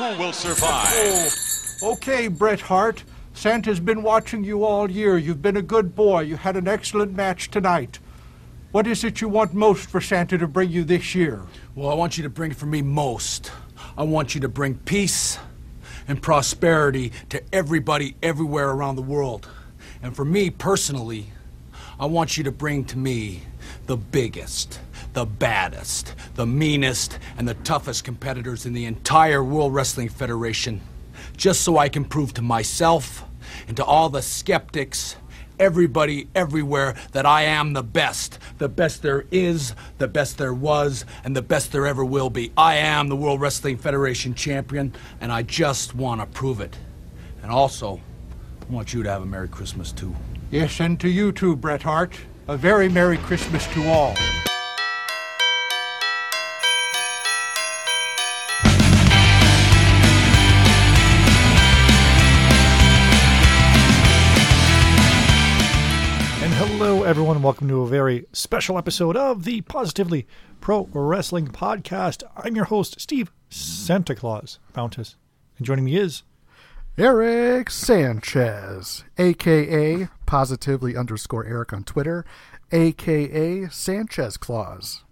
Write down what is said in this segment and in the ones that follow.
Who will survive? Oh, okay, Bret Hart. Santa's been watching you all year. You've been a good boy. You had an excellent match tonight. What is it you want most for Santa to bring you this year? Well, I want you to bring for me most. I want you to bring peace and prosperity to everybody everywhere around the world. And for me personally, I want you to bring to me the biggest, the baddest, the meanest, and the toughest competitors in the entire World Wrestling Federation, just so I can prove to myself and to all the skeptics, everybody everywhere, that I am the best. The best there is, the best there was, and the best there ever will be. I am the World Wrestling Federation champion, and I just want to prove it. And also, I want you to have a Merry Christmas too. Yes, and to you too, Bret Hart. A very Merry Christmas to all. Everyone. Welcome to a very special episode of the Positively Pro Wrestling Podcast. I'm your host, Steve Santa Claus Bountis. And joining me is Eric Sanchez, aka positively underscore Eric on Twitter, aka Sanchez Claus.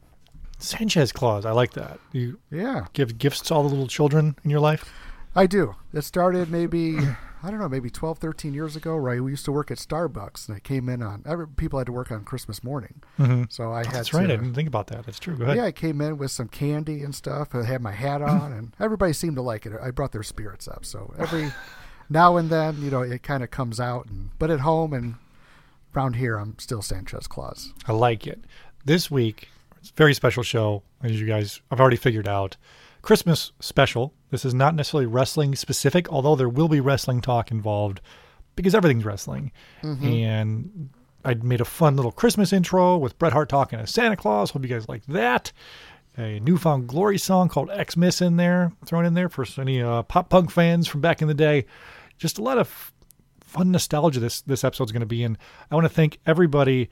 Sanchez Claus. I like that. You Yeah, give gifts to all the little children in your life? I do. It started maybe, I don't know, maybe 12, 13 years ago, right? We used to work at Starbucks, and I came in on, every, people had to work on Christmas morning. Mm-hmm. So I had That's to, right. I didn't think about that. That's true. Go ahead. Yeah, I came in with some candy and stuff. I had my hat on, and everybody seemed to like it. I brought their spirits up. So every now and then, you know, it kind of comes out. And, but at home and around here, I'm still Sanchez Claus. I like it. This week, it's a very special show, as you guys have already figured out. Christmas special. This is not necessarily wrestling specific, although there will be wrestling talk involved because everything's wrestling. And I made a fun little Christmas intro with Bret Hart talking to Santa Claus. Hope you guys like that. A New Found Glory song called Xmas in there, thrown in there for any uh, pop punk fans from back in the day. Just a lot of fun nostalgia this this episode's going to be in. I want to thank everybody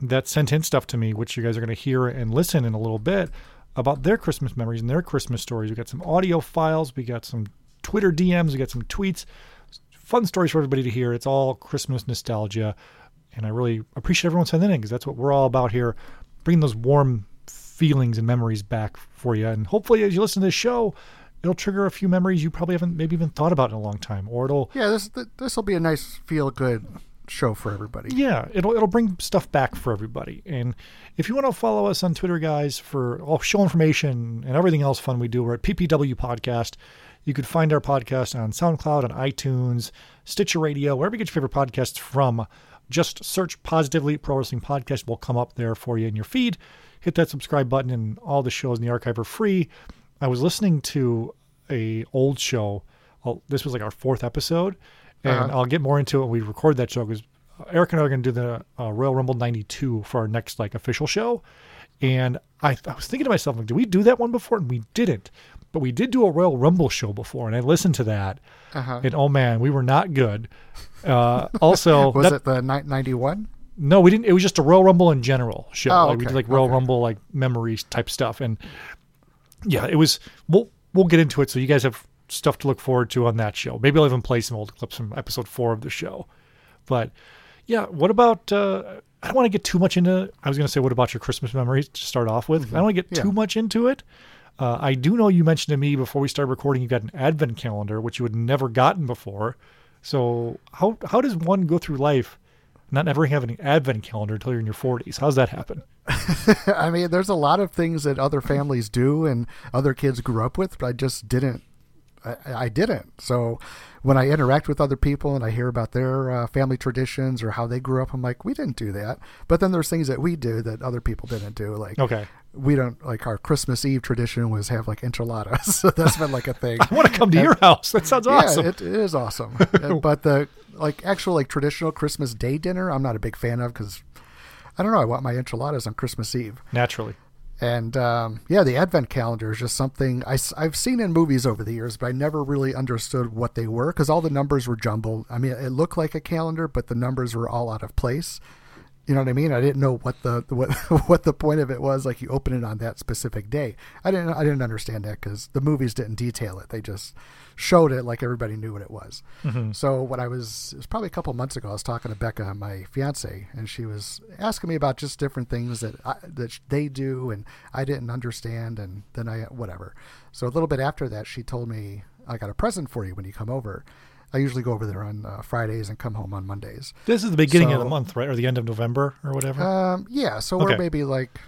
that sent in stuff to me, which you guys are going to hear and listen in a little bit about their Christmas memories and their Christmas stories. We got some audio files, we got some Twitter DMs, we got some tweets, fun stories for everybody to hear. It's all Christmas nostalgia, and I really appreciate everyone sending in because that's what we're all about here, bringing those warm feelings and memories back for you. And hopefully, as you listen to this show, it'll trigger a few memories you probably haven't maybe even thought about in a long time, or it'll Yeah, this this will be a nice feel good show for everybody. yeah, it'll it'll bring stuff back for everybody. And if you want to follow us on Twitter, guys, for all show information and everything else fun we do, we're at PPW Podcast. You could find our podcast on SoundCloud, on iTunes, Stitcher Radio, wherever you get your favorite podcasts from. Just search Positively Pro Wrestling Podcast will come up there for you in your feed. Hit that subscribe button, and all the shows in the archive are free. I was listening to a old show. Well, this was like our fourth episode, and Uh-huh. I'll get more into it when we record that show because Eric and I are going to do the uh, Royal Rumble '92 for our next like official show. And I, I was thinking to myself, like, did we do that one before? And we didn't, but we did do a Royal Rumble show before, and I listened to that, Uh-huh. and oh man, we were not good. Uh, also, Was that- it the ninety one? no, we didn't. It was just a Royal Rumble in general show. Oh, like we did like Royal okay. Rumble like memories type stuff, and yeah, it was. We'll we'll get into it, so you guys have stuff to look forward to on that show. Maybe I'll even play some old clips from episode four of the show. But yeah, what about? Uh, I don't want to get too much into. I was going to say, what about your Christmas memories to start off with? I don't want to get Yeah. too much into it. Uh, I do know you mentioned to me before we started recording, you got an advent calendar, which you had never gotten before. So how how does one go through life not ever having an advent calendar until you're in your 40s? How's that happen? I mean, there's a lot of things that other families do and other kids grew up with, but I just didn't. I, I didn't. So when I interact with other people and I hear about their uh, family traditions or how they grew up, I'm like, we didn't do that. But then there's things that we do that other people didn't do. Like, Okay. we don't like our Christmas Eve tradition was have like enchiladas. so that's been like a thing. I want to come to your house. That sounds awesome. Yeah, it, it is awesome. But the like actual like traditional Christmas Day dinner, I'm not a big fan of because I don't know. I want my enchiladas on Christmas Eve. Naturally. And um, yeah, the Advent calendar is just something I, have seen in movies over the years, but I never really understood what they were because all the numbers were jumbled. I mean, it looked like a calendar, but the numbers were all out of place. You know what I mean? I didn't know what the what what the point of it was. Like you open it on that specific day. I didn't I didn't understand that because the movies didn't detail it. They just showed it like everybody knew what it was. Mm-hmm. So when I was it was probably a couple months ago, I was talking to Becca, my fiance, and she was asking me about just different things that I, that they do and I didn't understand, and then I whatever. So a little bit after that, she told me I got a present for you when you come over. I usually go over there on uh, Fridays and come home on Mondays. This is the beginning of the month, right, or the end of November, or whatever. Um, yeah, so we're maybe like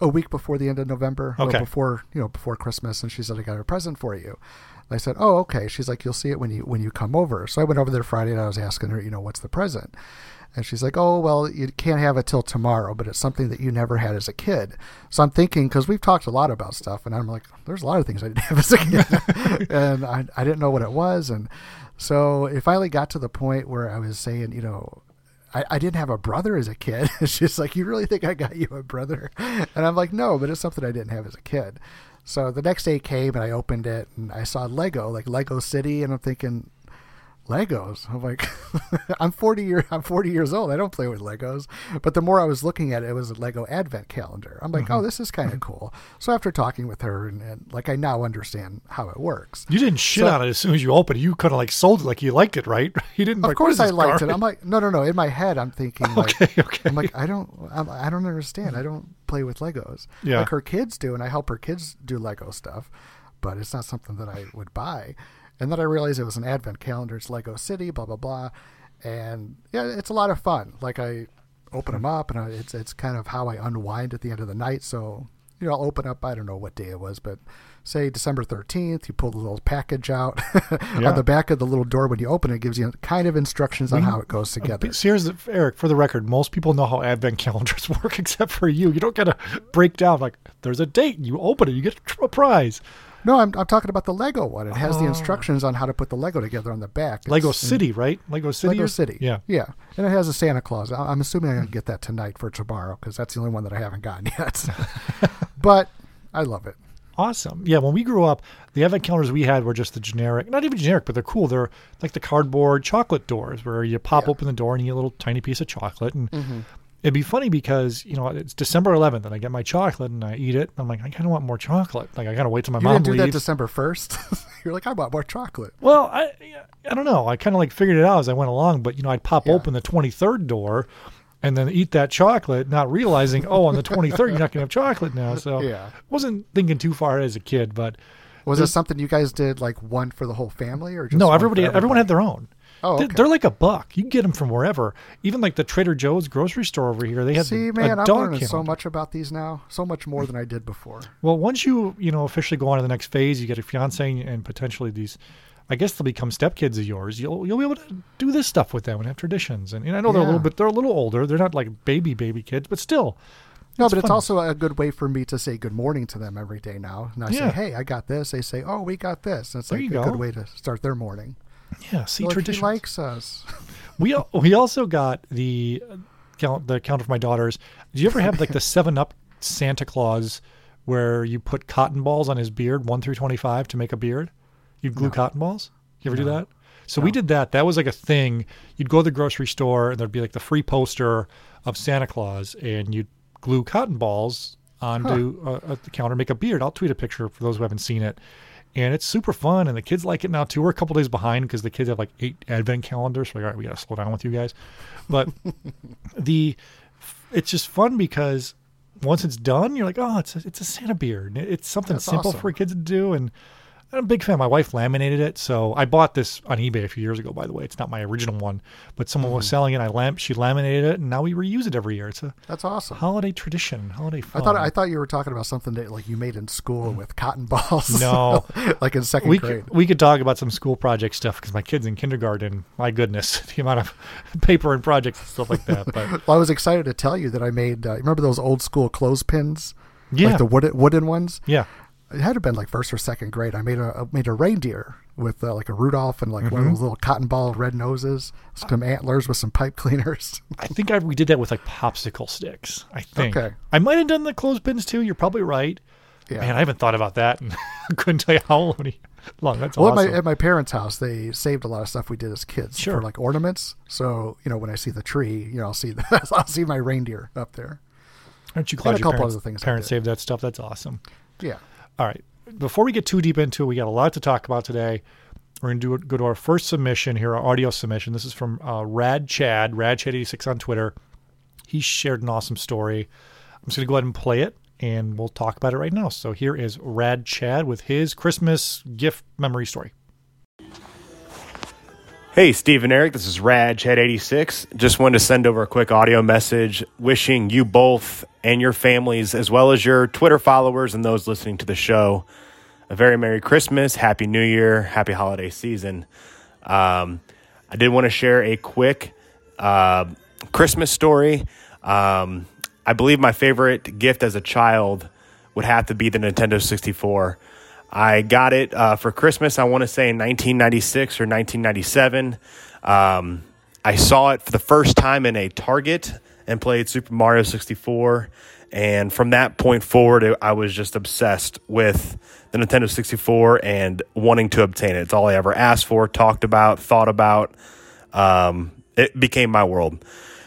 a week before the end of November, Okay. before you know before Christmas, and she said I got a present for you. And I said, oh okay. She's like, you'll see it when you when you come over. So I went over there Friday and I was asking her, you know, what's the present? And she's like, oh well, you can't have it till tomorrow, but it's something that you never had as a kid. So I'm thinking because we've talked a lot about stuff, and I'm like, there's a lot of things I didn't have as a kid, and I I didn't know what it was, and so it finally got to the point where I was saying, you know, I, I didn't have a brother as a kid. She's like, You really think I got you a brother? And I'm like, No, but it's something I didn't have as a kid. So the next day came and I opened it and I saw Lego, like Lego City, and I'm thinking, Legos. I'm like, I'm 40 year, I'm 40 years old. I don't play with Legos. But the more I was looking at it, it was a Lego Advent calendar. I'm like, oh, mm-hmm. this is kind of mm-hmm. cool. So after talking with her and, and like I now understand how it works. you didn't shit so- on it as soon as you opened it. You kind of like sold it like you liked it, right? You didn't. Of like, course I liked it. I'm like, no, no, no. In my head, I'm thinking, like, Okay, okay. I'm like, I don't, I'm, I don't understand. I don't play with Legos. Yeah. Like her kids do, and I help her kids do Lego stuff, but it's not something that I would buy. And then I realized it was an advent calendar. It's Lego City, blah blah blah, and yeah, it's a lot of fun. Like I open them up, and I, it's it's kind of how I unwind at the end of the night. So you know, I'll open up. I don't know what day it was, but say December thirteenth. You pull the little package out Yeah. on the back of the little door when you open it. it gives you kind of instructions on how it goes together. Here's the, Eric, for the record, most people know how advent calendars work except for you. You don't get to break down like there's a date. You open it, you get a prize. No, I'm, I'm talking about the Lego one. It has the instructions on how to put the Lego together on the back. Oh. Lego It's- City, right? Lego City. Lego or- City. Yeah. Yeah. And it has a Santa Claus. I- I'm assuming I'm to get that tonight for tomorrow because that's the only one that I haven't gotten yet. but I love it. Awesome. Yeah, when we grew up, the advent calendars we had were just the generic, not even generic, but they're cool. They're like the cardboard chocolate doors where you pop Yeah. open the door and you get a little tiny piece of chocolate. And Mm-hmm. It'd be funny because, you know, it's December 11th and I get my chocolate and I eat it. I'm like, I kind of want more chocolate. Like, I got to wait till my You mom didn't do that. December 1st? You're like, I want more chocolate. Well, I I don't know. I kind of like figured it out as I went along, but you know, I'd pop Yeah. open the 23rd door and then eat that chocolate, not realizing, oh, on the 23rd you're not going to have chocolate now. So Yeah. wasn't thinking too far as a kid, but Was this something you guys did like one for the whole family or just no, for everybody everyone had their own. Oh, okay. They're like a buck. You can get them from wherever. Even like the Trader Joe's grocery store over here, they have See, man, a I'm learning so much about these now, so much more than I did before. Well, once you you know officially go on to the next phase, you get a fiance and potentially these. I guess they'll become stepkids of yours. You'll you'll be able to do this stuff with them and have traditions. And, and I know they're a little bit they're a little older. They're not like baby baby kids, but still. No, It's but it's also a good way for me to say good morning to them every day now. And I Yeah. say, hey, I got this. They say, oh, we got this. And it's There like a go. good way to start their morning. Yeah, see Like, he likes us. We we also got the uh, count the counter for my daughters. Do you ever have like the Seven Up Santa Claus, where you put cotton balls on his beard, one through twenty five, to make a beard? You glue cotton balls. You ever do that? So we did that. That was like a thing. You'd go to the grocery store and there'd be like the free poster of Santa Claus, and you'd glue cotton balls onto uh, at the counter, make a beard. I'll tweet a picture for those who haven't seen it. And it's super fun, and the kids like it now too. We're a couple days behind because the kids have like eight advent calendars. So like, all right, we got to slow down with you guys. But the it's just fun because once it's done, you're like, oh, it's a, it's a Santa beard. It's something That's simple awesome. for kids to do, and I'm a big fan. My wife laminated it, so I bought this on eBay a few years ago. By the way, it's not my original one, but someone Mm-hmm. was selling it. I lam- she laminated it, and now we reuse it every year. It's a That's awesome. holiday tradition, holiday fun. I thought I thought you were talking about something that like you made in school with cotton balls. No. like in second we grade. could, we could talk about some school project stuff because my kids in kindergarten, my goodness, the amount of paper and projects and stuff like that. But Well, I was excited to tell you that I made. Uh, remember those old school clothespins? Yeah. like the wooden wooden ones. yeah, It had to have been like first or second grade. I made a made a reindeer with uh, like a Rudolph and like one Mm-hmm. of those little cotton ball red noses, some antlers with some pipe cleaners. I think I, we did that with like popsicle sticks. I think. Okay. I might have done the clothespins too. You're probably right. Yeah. Man, I haven't thought about that, and couldn't tell you how Long. That's Well, awesome. at, my, at my parents' house, they saved a lot of stuff we did as kids Sure. for like ornaments. So you know, when I see the tree, you know, I'll see the, I'll see my reindeer up there. Aren't you and glad a your couple parents, other things parents saved that stuff? That's awesome. Yeah. All right. Before we get too deep into it, we got a lot to talk about today. We're going to go to our first submission here, our audio submission. This is from uh, Rad Chad, Rad Chad 86 on Twitter. He shared an awesome story. I'm just going to go ahead and play it, and we'll talk about it right now. So here is Rad Chad with his Christmas gift memory story. Hey, Steve and Eric, this is Rad Chad 86. Just wanted to send over a quick audio message wishing you both and your families, as well as your Twitter followers and those listening to the show, a very Merry Christmas, Happy New Year, Happy Holiday Season. Um, I did want to share a quick uh, Christmas story. Um, I believe my favorite gift as a child would have to be the Nintendo 64. I got it uh, for Christmas, I want to say in 1996 or 1997. Um, I saw it for the first time in a Target and played Super Mario 64. And from that point forward, I was just obsessed with the Nintendo 64 and wanting to obtain it. It's all I ever asked for, talked about, thought about. Um, it became my world.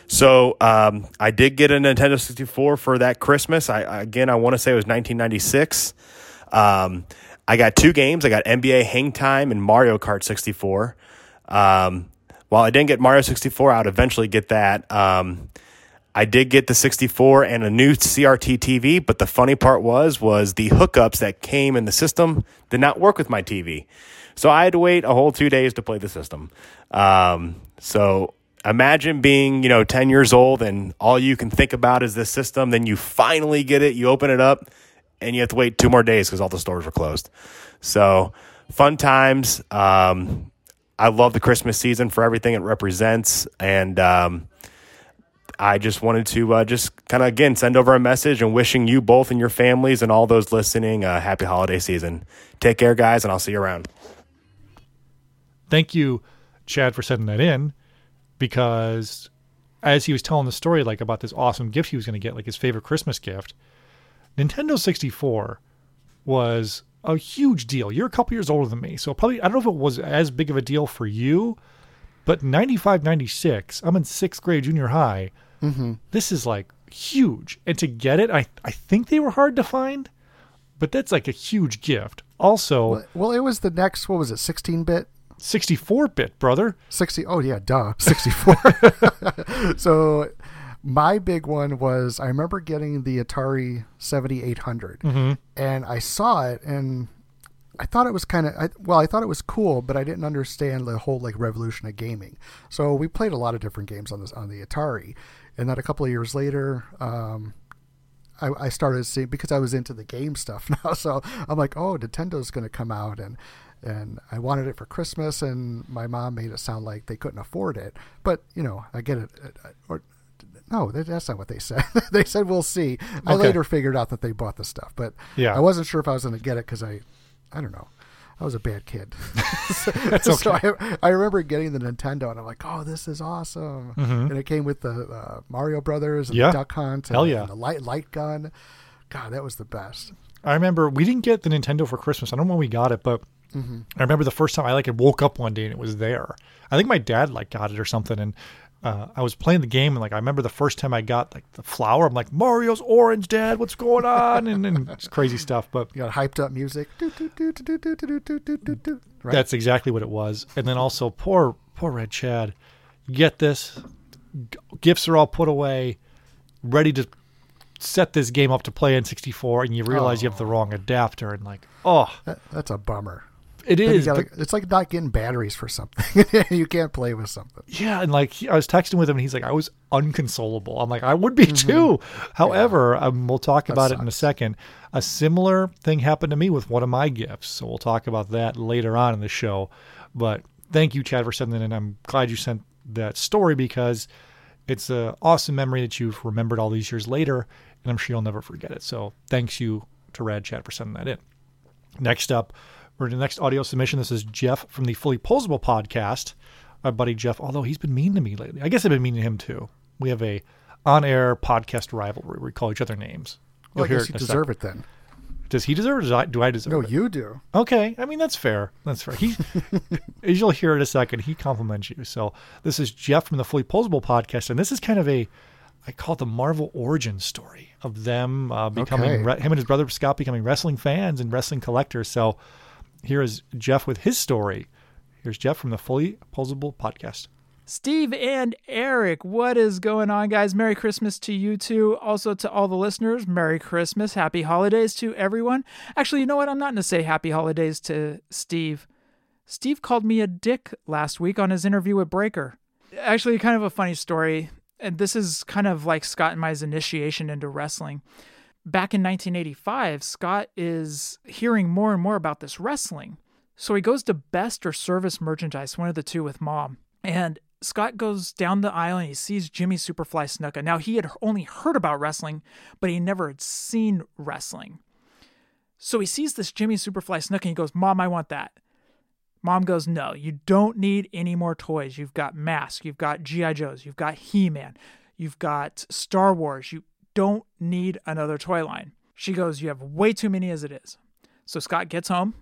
So um, I did get a Nintendo 64 for that Christmas. I again, I want to say it was 1996. Um, I got two games. I got NBA Hang Time and Mario Kart 64. Um, while I didn't get Mario 64, I would eventually get that. Um, I did get the 64 and a new CRT TV, but the funny part was was the hookups that came in the system did not work with my TV. So I had to wait a whole two days to play the system. Um, so imagine being, you know, 10 years old and all you can think about is this system. Then you finally get it, you open it up, and you have to wait two more days because all the stores were closed. So fun times. Um, I love the Christmas season for everything it represents. And, um, I just wanted to uh, just kind of again send over a message and wishing you both and your families and all those listening a happy holiday season. Take care, guys, and I'll see you around. Thank you, Chad, for sending that in because as he was telling the story, like about this awesome gift he was going to get, like his favorite Christmas gift, Nintendo 64 was a huge deal. You're a couple years older than me, so probably I don't know if it was as big of a deal for you, but 95, 96, I'm in sixth grade, junior high. Mm-hmm. This is like huge, and to get it, I I think they were hard to find, but that's like a huge gift. Also, Well, well, it was the next. What was it? 16 bit. 64 bit, brother. 60 oh yeah duh 64 so my big one was i remember getting the atari 7800 Mm-hmm. and i saw it and i thought it was kind of well i thought it was cool but i didn't understand the whole like revolution of gaming so we played a lot of different games on this on the atari and then a couple of years later um I, I started seeing because I was into the game stuff now, so I'm like, oh, Nintendo's going to come out, and and I wanted it for Christmas, and my mom made it sound like they couldn't afford it, but you know, I get it, uh, or no, that- that's not what they said. they said we'll see. I Okay. later figured out that they bought the stuff, but Yeah. I wasn't sure if I was going to get it because I, I don't know. I was a bad kid. That's So okay. I, I remember getting the Nintendo, and I'm like, "Oh, this is awesome!" Mhm. And it came with the uh, Mario Brothers, and Yeah. the Duck Hunt, and, Hell yeah. and the light light gun. God, that was the best. I remember we didn't get the Nintendo for Christmas. I don't know when we got it, but Mm-hmm. I remember the first time I like woke up one day and it was there. I think my dad like got it or something, and uh, I was playing the game and like I remember the first time I got like the flower, I'm like Mario's orange, Dad. What's going on? And, and crazy stuff. But you got hyped up music. That's exactly what it was. And then also poor poor Rad Chad. Get this, gifts are all put away, ready to set this game up to play in 64, and you realize oh. you have the wrong adapter, and like oh, that, that's a bummer it is. gotta- but- it's like not getting batteries for something. you can't play with something. Yeah, and like he, I was texting with him, and he's like, "I was unconsolable." I'm like, "I would be too." However, um, we'll talk about it in a second. A similar thing happened to me with one of my gifts, so we'll talk about that later on in the show. But thank you, Chad, for sending it. in. I'm glad you sent that story because it's an awesome memory that you've remembered all these years later, and I'm sure you'll never forget it. So thanks you to Rad Chad for sending that in. Next up, we're to the next audio submission. This is Jeff from the Fully Posable podcast. Our buddy Jeff, although he's been mean to me lately. I guess I've been mean to him too. We have a on-air podcast rivalry. We call each other names. Well, I You'll hear guess you deserve second. it then. Does he deserve it? or Do I, do I deserve No, it? No, you do. Okay, I mean that's fair. That's fair. He, as you'll hear in a second, he compliments you. So this is Jeff from the Fully Posable podcast, and this is kind of a, I call it the Marvel origin story of them uh, becoming Okay. re- him and his brother Scott becoming wrestling fans and wrestling collectors. So here is Jeff with his story. Here's Jeff from the Fully Posable podcast. Steve and Eric, what is going on, guys? Merry Christmas to you two. Also to all the listeners, Merry Christmas, Happy Holidays to everyone. Actually, you know what? I'm not going to say Happy Holidays to Steve. Steve called me a dick last week on his interview with Breaker. Actually, kind of a funny story. And this is kind of like Scott and my's initiation into wrestling. Back in 1985, Scott is hearing more and more about this wrestling. So he goes to Best or Service Merchandise, one of the two with mom. And Scott goes down the aisle and he sees Jimmy Superfly Snuka. Now, he had only heard about wrestling, but he never had seen wrestling. So he sees this Jimmy Superfly Snuka and he goes, Mom, I want that. Mom goes, No, you don't need any more toys. You've got Mask, you've got G.I. Joes, you've got He Man, you've got Star Wars. You don't need another toy line. She goes, You have way too many as it is. So Scott gets home,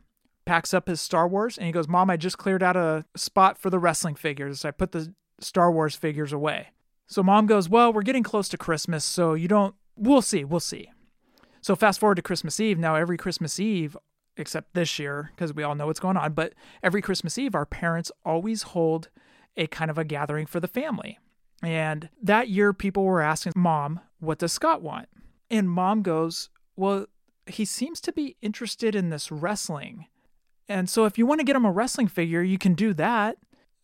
packs up his Star Wars, and he goes, Mom, I just cleared out a spot for the wrestling figures. I put the Star Wars figures away. So mom goes, Well, we're getting close to Christmas, so you don't, we'll see, we'll see. So fast forward to Christmas Eve. Now, every Christmas Eve, except this year, because we all know what's going on, but every Christmas Eve, our parents always hold a kind of a gathering for the family. And that year, people were asking mom, What does Scott want? And mom goes, Well, he seems to be interested in this wrestling. And so if you want to get him a wrestling figure, you can do that.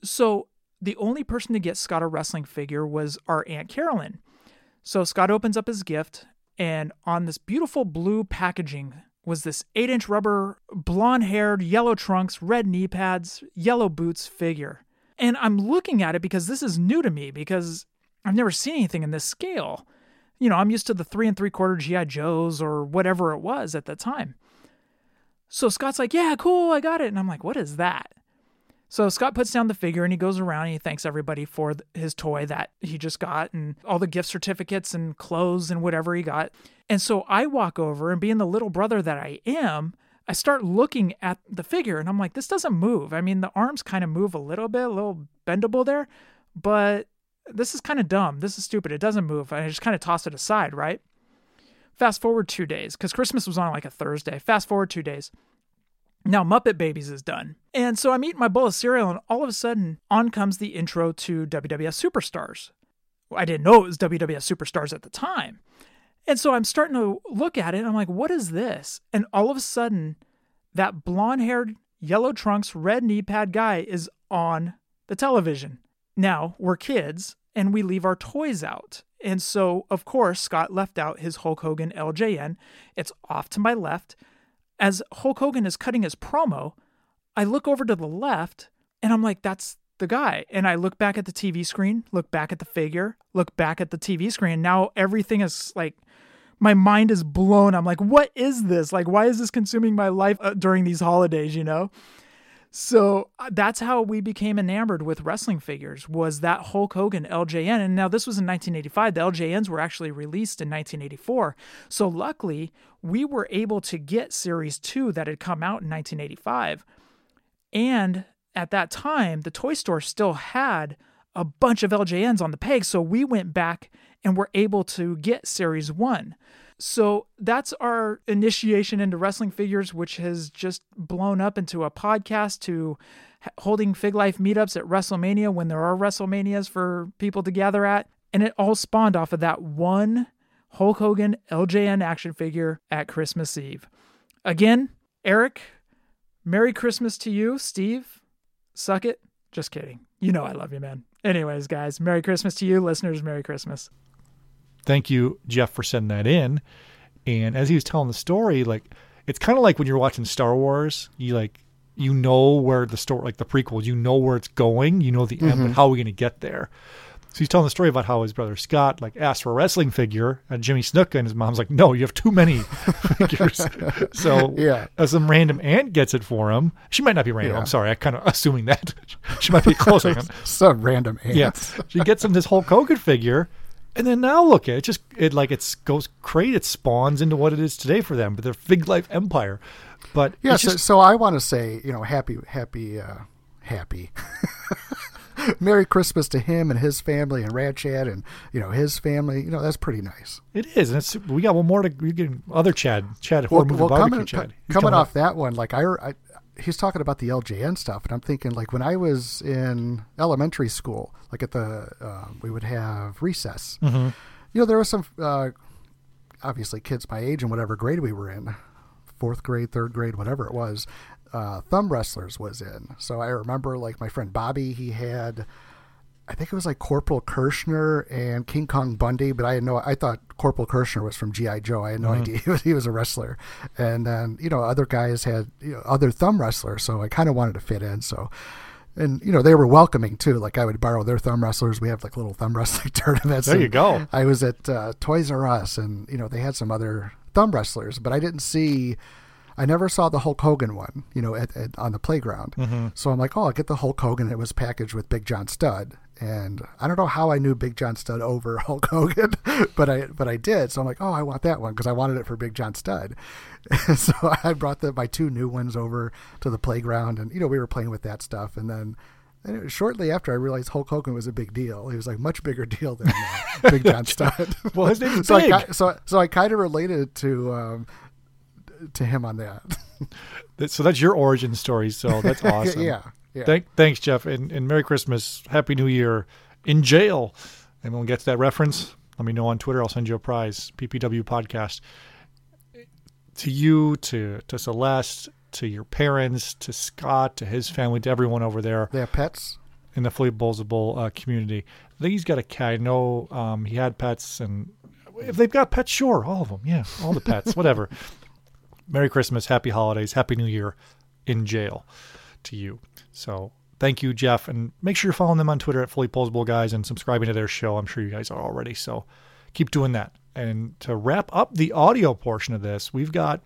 So the only person to get Scott a wrestling figure was our Aunt Carolyn. So Scott opens up his gift, and on this beautiful blue packaging was this 8 inch rubber, blonde haired, yellow trunks, red knee pads, yellow boots figure. And I'm looking at it because this is new to me because I've never seen anything in this scale. You know, I'm used to the three and three quarter G.I. Joes or whatever it was at the time. So Scott's like, Yeah, cool, I got it. And I'm like, What is that? So Scott puts down the figure and he goes around and he thanks everybody for his toy that he just got and all the gift certificates and clothes and whatever he got. And so I walk over and being the little brother that I am, I start looking at the figure and I'm like, this doesn't move. I mean, the arms kind of move a little bit, a little bendable there, but this is kind of dumb. This is stupid. It doesn't move. I just kind of toss it aside, right? Fast forward two days because Christmas was on like a Thursday. Fast forward two days. Now Muppet Babies is done. And so I'm eating my bowl of cereal, and all of a sudden, on comes the intro to WWF Superstars. I didn't know it was WWF Superstars at the time. And so I'm starting to look at it, and I'm like, what is this? And all of a sudden, that blonde haired, yellow trunks, red knee pad guy is on the television. Now, we're kids, and we leave our toys out. And so, of course, Scott left out his Hulk Hogan LJN. It's off to my left. As Hulk Hogan is cutting his promo, I look over to the left and I'm like, that's the guy. And I look back at the TV screen, look back at the figure, look back at the TV screen. Now everything is like, my mind is blown. I'm like, what is this? Like, why is this consuming my life uh, during these holidays, you know? So uh, that's how we became enamored with wrestling figures was that Hulk Hogan LJN. And now this was in 1985. The LJNs were actually released in 1984. So luckily, we were able to get Series 2 that had come out in 1985. And at that time, the toy store still had a bunch of LJNs on the peg. So we went back and were able to get Series 1. So that's our initiation into wrestling figures, which has just blown up into a podcast to holding Fig Life meetups at WrestleMania when there are WrestleManias for people to gather at. And it all spawned off of that one Hulk Hogan LJN action figure at Christmas Eve. Again, Eric, Merry Christmas to you. Steve, suck it. Just kidding. You know I love you, man. Anyways, guys, Merry Christmas to you. Listeners, Merry Christmas. Thank you, Jeff, for sending that in. And as he was telling the story, like it's kind of like when you're watching Star Wars, you like you know where the story, like the prequels, you know where it's going, you know the end, but mm-hmm. how are we going to get there? So he's telling the story about how his brother Scott like asked for a wrestling figure and Jimmy Snuka and his mom's like, no, you have too many figures. so Yeah. some random aunt gets it for him. She might not be random. Yeah. I'm sorry. I kind of assuming that she might be close. Some random ants. Yeah. She gets him this Hulk Hogan figure. And then now look at it, just it like it's goes crazy. It spawns into what it is today for them, but their Fig Life empire. But Yeah, so, just- so I want to say, you know, happy, happy, uh, happy. Merry Christmas to him and his family and Rad Chad and you know his family. You know that's pretty nice. it is, and it's we got one more to we get other Chad Chad horror movie barbecue coming, Chad He's coming up. off that one, like I, I, he's talking about the LJN stuff, and I'm thinking like when I was in elementary school, like at the, uh, we would have recess. Mm-hmm. You know, there was some, uh, obviously kids my age and whatever grade we were in, fourth grade, third grade, whatever it was. Uh, thumb wrestlers was in. So I remember like my friend Bobby, he had. I think it was like Corporal Kirchner and King Kong Bundy, but I had no. I thought Corporal Kirchner was from GI Joe. I had no idea he was, he was a wrestler. And then you know other guys had you know, other thumb wrestlers, so I kind of wanted to fit in. So, and you know they were welcoming too. Like I would borrow their thumb wrestlers. We have like little thumb wrestling tournaments. There you go. I was at uh, Toys R Us, and you know they had some other thumb wrestlers, but I didn't see. I never saw the Hulk Hogan one, you know, at, at on the playground. Mm-hmm. So I'm like, oh, I'll get the Hulk Hogan. It was packaged with Big John Studd, and I don't know how I knew Big John Studd over Hulk Hogan, but I but I did. So I'm like, oh, I want that one because I wanted it for Big John Studd. so I brought the my two new ones over to the playground, and you know we were playing with that stuff, and then. And it was shortly after I realized Hulk Hogan was a big deal. He was like much bigger deal than uh, Big John Studd. Well, his name is so Big. I so so I kind of related to um, to him on that. So that's your origin story. So that's awesome. yeah, yeah. Thank, thanks, Jeff, and, and Merry Christmas, Happy New Year, in jail. And we'll get to that reference. Let me know on Twitter. I'll send you a prize. PPW podcast. To you, to to Celeste, to your parents, to Scott, to his family, to everyone over there Their pets. in the Fully Posable uh, community. I think he's got a cat. I know um, he had pets, and if they've got pets, sure, all of them. Yeah, all the pets, whatever. Merry Christmas, Happy Holidays, Happy New Year in jail to you. So thank you, Jeff. And make sure you're following them on Twitter at Fully Posable Guys and subscribing to their show. I'm sure you guys are already. So keep doing that. And to wrap up the audio portion of this, we've got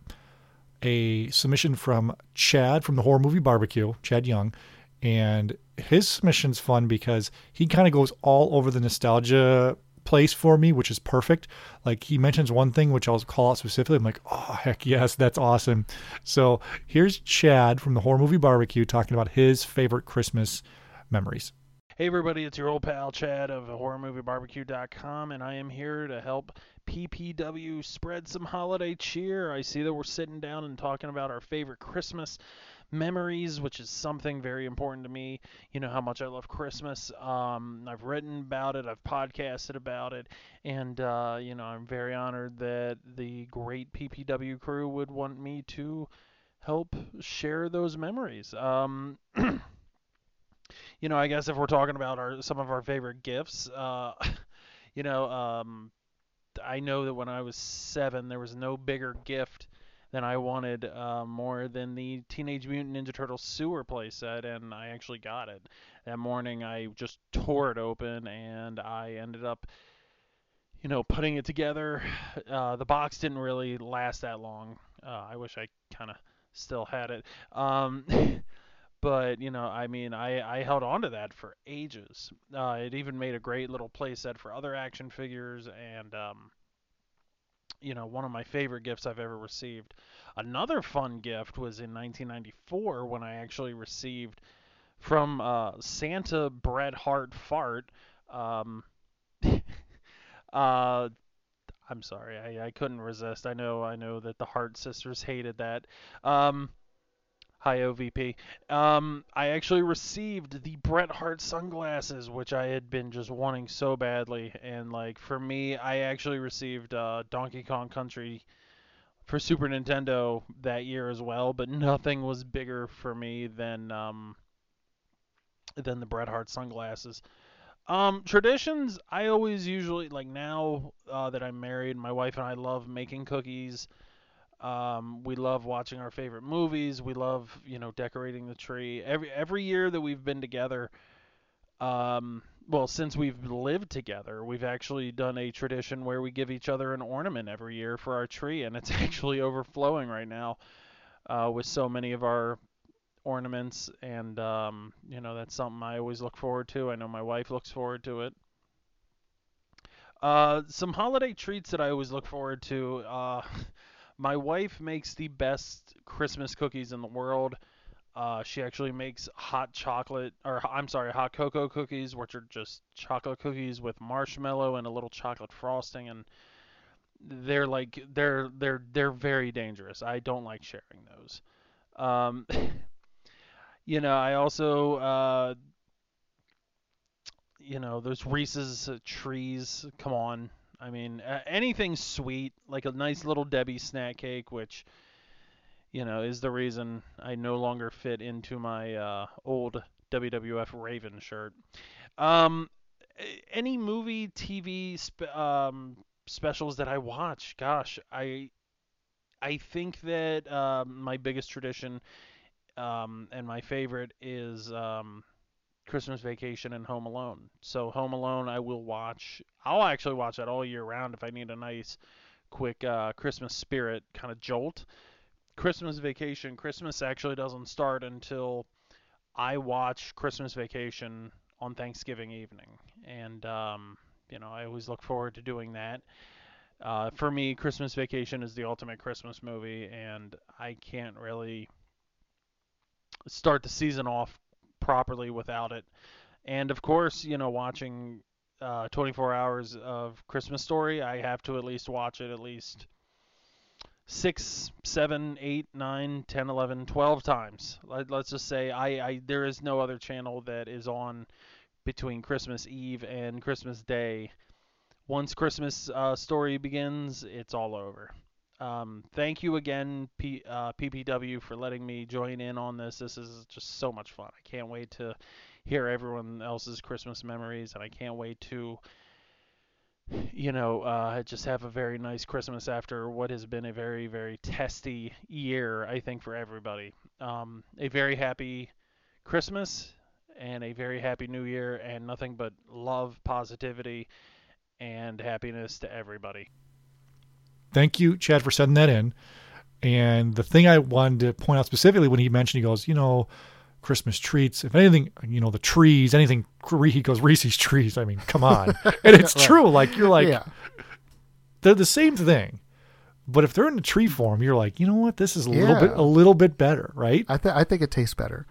a submission from Chad from the Horror Movie Barbecue, Chad Young. And his submission's fun because he kind of goes all over the nostalgia place for me, which is perfect. Like he mentions one thing, which I'll call out specifically. I'm like, oh, heck yes, that's awesome. So here's Chad from the Horror Movie Barbecue talking about his favorite Christmas memories. Hey everybody, it's your old pal Chad of HorrorMovieBarbecue.com, and I am here to help PPW spread some holiday cheer. I see that we're sitting down and talking about our favorite Christmas memories, which is something very important to me. You know how much I love Christmas. Um, I've written about it, I've podcasted about it, and uh, you know I'm very honored that the great PPW crew would want me to help share those memories. Um, you know, I guess if we're talking about our some of our favorite gifts, uh, you know, um, I know that when I was seven, there was no bigger gift than I wanted uh, more than the Teenage Mutant Ninja Turtles sewer playset, and I actually got it. That morning, I just tore it open, and I ended up, you know, putting it together. Uh, the box didn't really last that long. Uh, I wish I kind of still had it. Um, but you know i mean i i held on to that for ages uh, it even made a great little playset for other action figures and um you know one of my favorite gifts i've ever received. Another fun gift was in 1994 when i actually received from uh santa bret hart fart um uh i'm sorry I, I couldn't resist. I know i know that the hart sisters hated that. Um Hi OVP. Um, I actually received the Bret Hart sunglasses, which I had been just wanting so badly. And like for me, I actually received uh, Donkey Kong Country for Super Nintendo that year as well. But nothing was bigger for me than um, than the Bret Hart sunglasses. Um, traditions, I always usually like now uh, that I'm married, my wife and I love making cookies. Um, we love watching our favorite movies. We love, you know, decorating the tree. Every every year that we've been together, um, well, since we've lived together, we've actually done a tradition where we give each other an ornament every year for our tree, and it's actually overflowing right now uh, with so many of our ornaments. And um, you know, that's something I always look forward to. I know my wife looks forward to it. Uh, some holiday treats that I always look forward to. Uh, my wife makes the best Christmas cookies in the world. Uh, she actually makes hot chocolate, or I'm sorry, hot cocoa cookies, which are just chocolate cookies with marshmallow and a little chocolate frosting, and they're like they're they're they're very dangerous. I don't like sharing those. Um, you know, I also uh, you know, those Reese's trees. Come on, I mean, uh, anything sweet, like a nice little Debbie snack cake, which you know is the reason I no longer fit into my uh, old WWF Raven shirt. Um, any movie, TV spe- um, specials that I watch, gosh, I I think that um, my biggest tradition um, and my favorite is um, Christmas Vacation and Home Alone. So Home Alone, I will watch. I'll actually watch that all year round if I need a nice, quick uh, Christmas spirit kind of jolt. Christmas Vacation, Christmas actually doesn't start until I watch Christmas Vacation on Thanksgiving evening, and um, you know I always look forward to doing that. Uh, for me, Christmas Vacation is the ultimate Christmas movie, and I can't really start the season off properly without it. And of course, you know, watching uh, 24 hours of Christmas Story, I have to at least watch it at least six, seven, eight, nine, ten, eleven, twelve times. Let, us just say I, I there is no other channel that is on between Christmas Eve and Christmas Day. Once Christmas uh, Story begins, it's all over. Um, thank you again, P, uh, PPW, for letting me join in on this. This is just so much fun. I can't wait to hear everyone else's Christmas memories, and I can't wait to, you know, uh, just have a very nice Christmas after what has been a very, very testy year, I think, for everybody. Um, a very happy Christmas and a very happy New Year, and nothing but love, positivity, and happiness to everybody. Thank you, Chad, for sending that in. And the thing I wanted to point out specifically when he mentioned, he goes, you know, Christmas treats. If anything, you know, the trees, anything, he goes, Reese's trees. I mean, come on. And it's right. true. Like, you're like, yeah. they're the same thing. But if they're in the tree form, you're like, you know what? This is a yeah. little bit, a little bit better, right? I, th- I think it tastes better.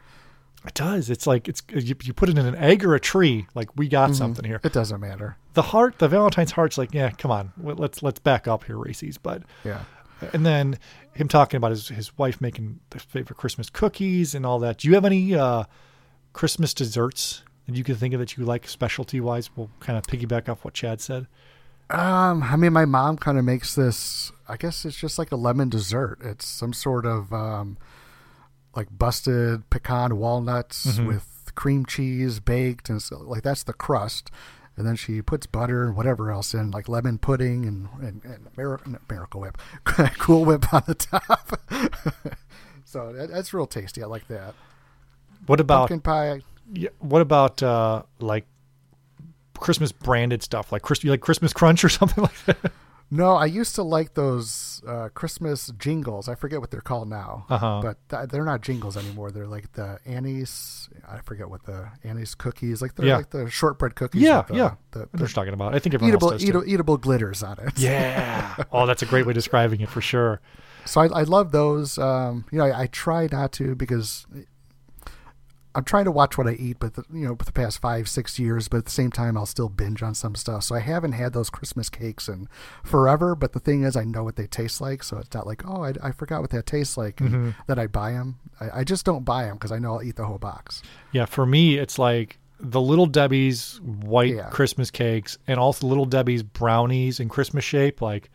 It does. It's like it's you, you put it in an egg or a tree. Like we got mm-hmm. something here. It doesn't matter. The heart, the Valentine's heart's like, yeah, come on, let's let's back up here, Reese's. But yeah, and then him talking about his his wife making the favorite Christmas cookies and all that. Do you have any uh, Christmas desserts that you can think of that you like specialty wise? We'll kind of piggyback off what Chad said. Um, I mean, my mom kind of makes this. I guess it's just like a lemon dessert. It's some sort of um, like busted pecan walnuts mm-hmm. with cream cheese baked and so like that's the crust. And then she puts butter and whatever else in like lemon pudding and and, and miracle whip cool whip on the top. So that, that's real tasty. I like that. What about pumpkin pie. Yeah, what about uh like christmas branded stuff like Chris, like christmas crunch or something like that no, I used to like those uh, Christmas jingles. I forget what they're called now, uh-huh. but th- they're not jingles anymore. They're like the Annie's. I forget what the Annie's cookies. Like they're yeah. like the shortbread cookies. Yeah, the, yeah. The, the, what talking about. I think everyone eatable, eatable, eatable glitters on it. Yeah. oh, that's a great way of describing it for sure. So I, I love those. Um, you know, I, I, try not to because I'm trying to watch what I eat, but the, you know, for the past five, six years, but at the same time, I'll still binge on some stuff. So I haven't had those Christmas cakes in forever. But the thing is, I know what they taste like, so it's not like, oh, I, I forgot what that tastes like, mm-hmm. that I buy them. I, I, just don't buy them because I know I'll eat the whole box. Yeah, for me, it's like the Little Debbie's white yeah. Christmas cakes, and also Little Debbie's brownies in Christmas shape. Like,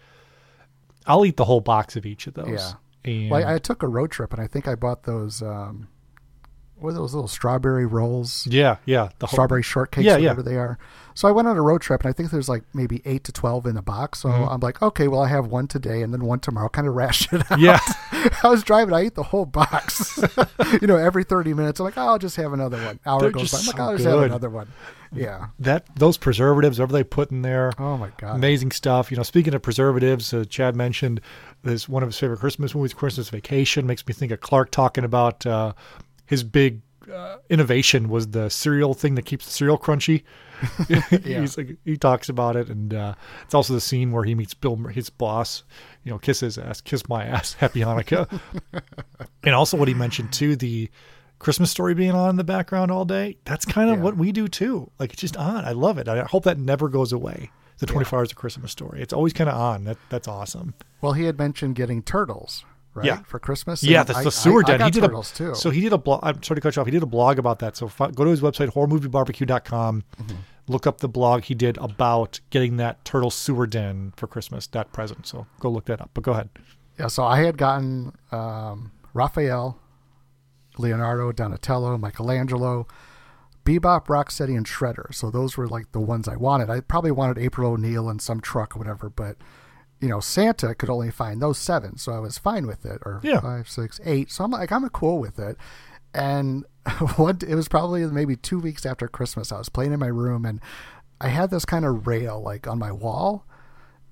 I'll eat the whole box of each of those. Yeah. And well, I, I took a road trip, and I think I bought those. Um, what are those little strawberry rolls? Yeah, yeah. The whole, strawberry shortcakes, yeah, whatever yeah. they are. So I went on a road trip, and I think there's like maybe eight to twelve in a box. So mm-hmm. I'm like, okay, well, I have one today and then one tomorrow. Kind of ration it out. Yeah. I was driving, I ate the whole box. you know, every 30 minutes, I'm like, oh, I'll just have another one. Hour They're goes by, I'm like, so I'll just good. have another one. Yeah. That those preservatives, whatever they put in there. Oh my god. Amazing stuff. You know, speaking of preservatives, uh, Chad mentioned this one of his favorite Christmas movies, Christmas Vacation. Makes me think of Clark talking about uh, his big uh, innovation was the cereal thing that keeps the cereal crunchy. He's like he talks about it, and uh, it's also the scene where he meets Bill, his boss. You know, kiss his ass, kiss my ass, happy Hanukkah. and also what he mentioned too, the Christmas story being on in the background all day. That's kind of Yeah. what we do too. Like it's just on. I love it. I hope that never goes away. The 24 hours of Christmas story. It's always kind of on. That that's awesome. Well, he had mentioned getting turtles, right? Yeah. For Christmas. Yeah, And that's I- the sewer I, I he did turtles a, too. So he did a blog. I'm sorry to cut you off. He did a blog about that. So go to his website, horrormoviebarbecue.com. Mm-hmm. Look up the blog he did about getting that turtle sewer den for Christmas, that present. So go look that up. But go ahead. Yeah, so I had gotten um, Raphael, Leonardo, Donatello, Michelangelo, Bebop, Rocksteady, and Shredder. So those were like the ones I wanted. I probably wanted April O'Neil and some truck or whatever, but you know, Santa could only find those seven, so I was fine with it. Or Yeah. five, six, eight. So I'm like, I'm cool with it. And what it was probably maybe two weeks after Christmas, I was playing in my room and I had this kind of rail like on my wall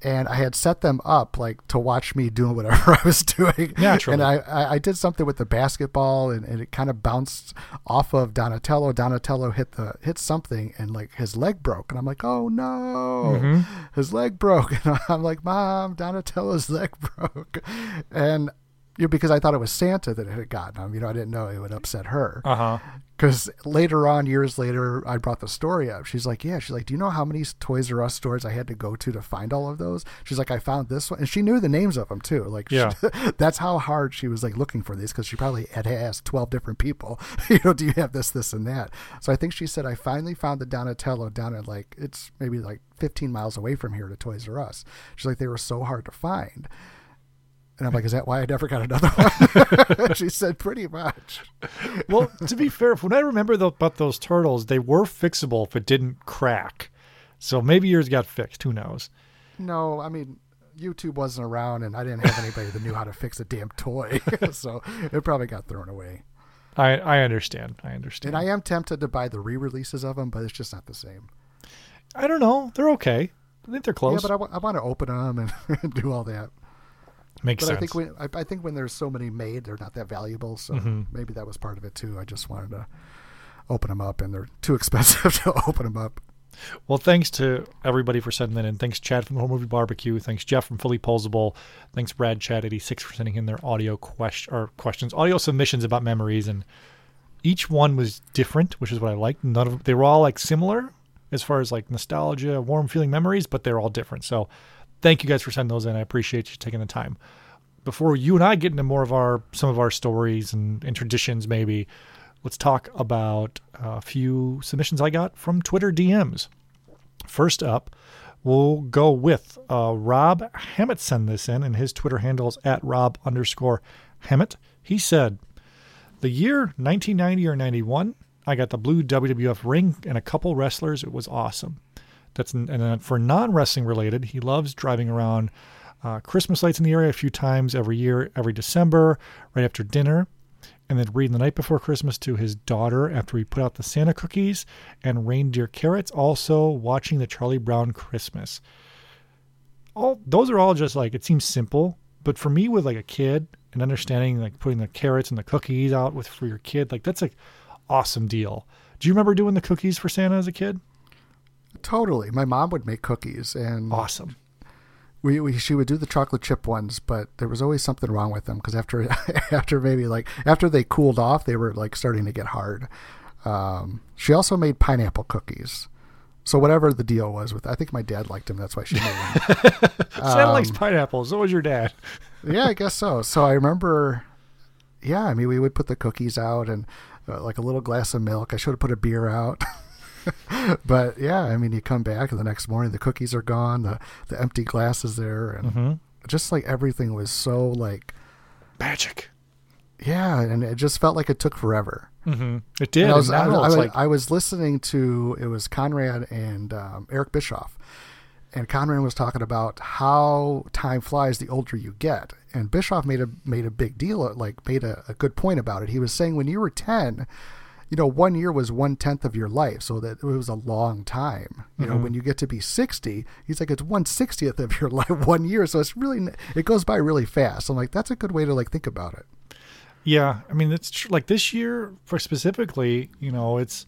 and I had set them up like to watch me doing whatever I was doing. Naturally. And I, I, I did something with the basketball and, and it kind of bounced off of Donatello. Donatello hit the hit something and like his leg broke. And I'm like, oh no, mm-hmm. his leg broke. And I'm like, Mom, Donatello's leg broke. And you know, because I thought it was Santa that had gotten him. You know, I didn't know it would upset her. Uh-huh. Because later on, years later, I brought the story up. She's like, "Yeah." She's like, "Do you know how many Toys R Us stores I had to go to to find all of those?" She's like, "I found this one," and she knew the names of them too. Like, she- Yeah. that's how hard she was like looking for these because she probably had asked twelve different people. You know, do you have this, this, and that? So I think she said, "I finally found the Donatello down at like it's maybe like fifteen miles away from here to Toys R Us." She's like, "They were so hard to find." And I'm like, is that why I never got another one? she said, pretty much. Well, to be fair, when I remember tho- about those turtles, they were fixable if it didn't crack. So maybe yours got fixed. Who knows? No, I mean, YouTube wasn't around, and I didn't have anybody that knew how to fix a damn toy, so it probably got thrown away. I I understand. I understand. And I am tempted to buy the re-releases of them, but it's just not the same. I don't know. They're okay. I think they're close. Yeah, but I, wa- I want to open them and do all that. Makes But sense. I think when I, I think when there's so many made, they're not that valuable. So Mm-hmm. maybe that was part of it too. I just wanted to open them up, and they're too expensive to open them up. Well, thanks to everybody for sending that in. Thanks, Chad from Horror Movie Barbecue. Thanks, Jeff from Fully Posable. Thanks, Rad Chad eighty six for sending in their audio question or questions, audio submissions about memories, and each one was different, which is what I liked. None of they were all like similar as far as like nostalgia, warm feeling memories, but they're all different. So, thank you guys for sending those in. I appreciate you taking the time. Before you and I get into more of our some of our stories and, and traditions, maybe let's talk about a few submissions I got from Twitter DMs. First up, we'll go with uh, Rob Hammett send this in, and his Twitter handle is at Rob underscore Hammett. He said, the year 1990 or 91, I got the blue WWF ring and a couple wrestlers. It was awesome. That's and then for non-wrestling related, he loves driving around uh, Christmas lights in the area a few times every year, every December, right after dinner, and then reading the night before Christmas to his daughter after we put out the Santa cookies and reindeer carrots. Also watching the Charlie Brown Christmas. All those are all just like it seems simple, but for me with like a kid and understanding like putting the carrots and the cookies out with for your kid, like that's like awesome deal. Do you remember doing the cookies for Santa as a kid? Totally. My mom would make cookies, and Awesome. we, we she would do the chocolate chip ones, but there was always something wrong with them because after after maybe like after they cooled off, they were like starting to get hard. Um, she also made pineapple cookies. So whatever the deal was with, I think my dad liked them. That's why she made them. Likes Um, pineapples. So was your dad. yeah, I guess so. So I remember, yeah, I mean, we would put the cookies out and uh, like a little glass of milk. I should have put a beer out. but yeah, I mean, you come back and the next morning the cookies are gone, the the empty glass is there, and Mm-hmm. just like everything was so like Magic. yeah, and it just felt like it took forever. Mm-hmm. It did. I was I, I was, like I was listening to it was Conrad and um, Eric Bischoff, and Conrad was talking about how time flies the older you get, and Bischoff made a made a big deal like made a, a good point about it. He was saying when you were ten. You know, one year was one tenth of your life, so that it was a long time. You know, mm-hmm. when you get to be sixty, he's like it's one sixtieth of your life, one year. So it's really it goes by really fast. I'm like, that's a good way to like think about it. Yeah, I mean it's tr- like this year for specifically, you know, it's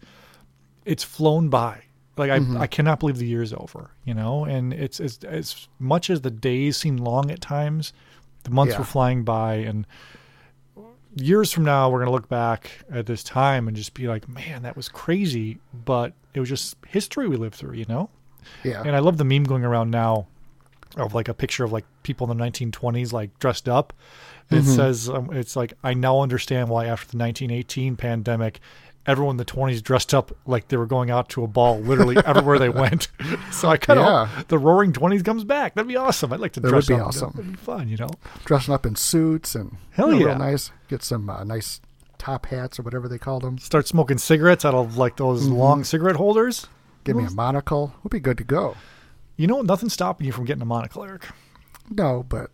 it's flown by. Like I, mm-hmm. I cannot believe the year's over, you know, and it's as as much as the days seem long at times, the months Yeah. were flying by, and years from now we're gonna look back at this time and just be like, man, that was crazy, but it was just history we lived through, you know. Yeah. And I love the meme going around now of like a picture of like people in the 1920s like dressed up. It says um, it's like I now understand why after the 1918 pandemic, everyone in the 20s dressed up like they were going out to a ball literally everywhere they went. So I kind of Yeah. the Roaring 20s comes back. That'd be awesome. I'd like to That dress would be up. awesome. It'd be fun, you know. Dressing up in suits and Hell you know, yeah. real nice. Get some uh, nice top hats or whatever they called them. Start smoking cigarettes out of like those Mm-hmm. long cigarette holders. Give me a monocle. We'll be good to go. You know, nothing's stopping you from getting a monocle, Eric. No, but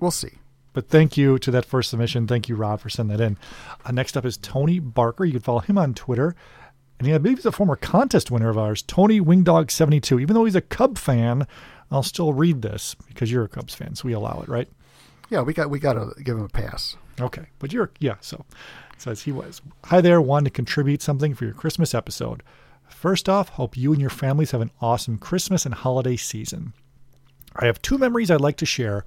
we'll see. But thank you to that first submission. Thank you, Rob, for sending that in. Uh, next up is Tony Barker. You can follow him on Twitter. And he, I believe he's a former contest winner of ours, Tony Wingdog72. Even though he's a Cub fan, I'll still read this because you're a Cubs fan, so we allow it, right? Yeah, we got we got to give him a pass. Okay. But you're, yeah, so it says he was. Hi there, wanted to contribute something for your Christmas episode. First off, hope you and your families have an awesome Christmas and holiday season. I have two memories I'd like to share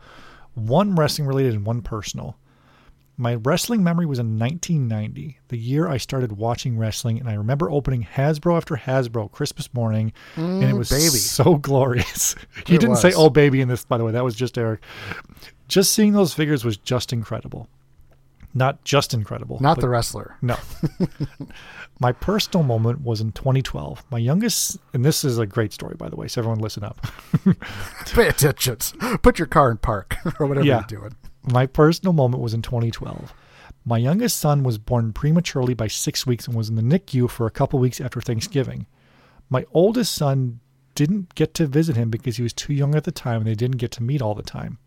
one wrestling related and one personal. My wrestling memory was in 1990, the year I started watching wrestling, and I remember opening Hasbro after Hasbro Christmas morning, and it mm, was baby. so glorious. he didn't say "oh baby" in this, by the way. That was just Eric. Just seeing those figures was just incredible. Not just incredible. Not the wrestler. no. My personal moment was in 2012. My youngest, and this is a great story, by the way, so everyone listen up. Pay attention. Put your car in park or whatever Yeah. you're doing. My personal moment was in 2012. My youngest son was born prematurely by six weeks and was in the NICU for a couple weeks after Thanksgiving. My oldest son didn't get to visit him because he was too young at the time and they didn't get to meet all the time.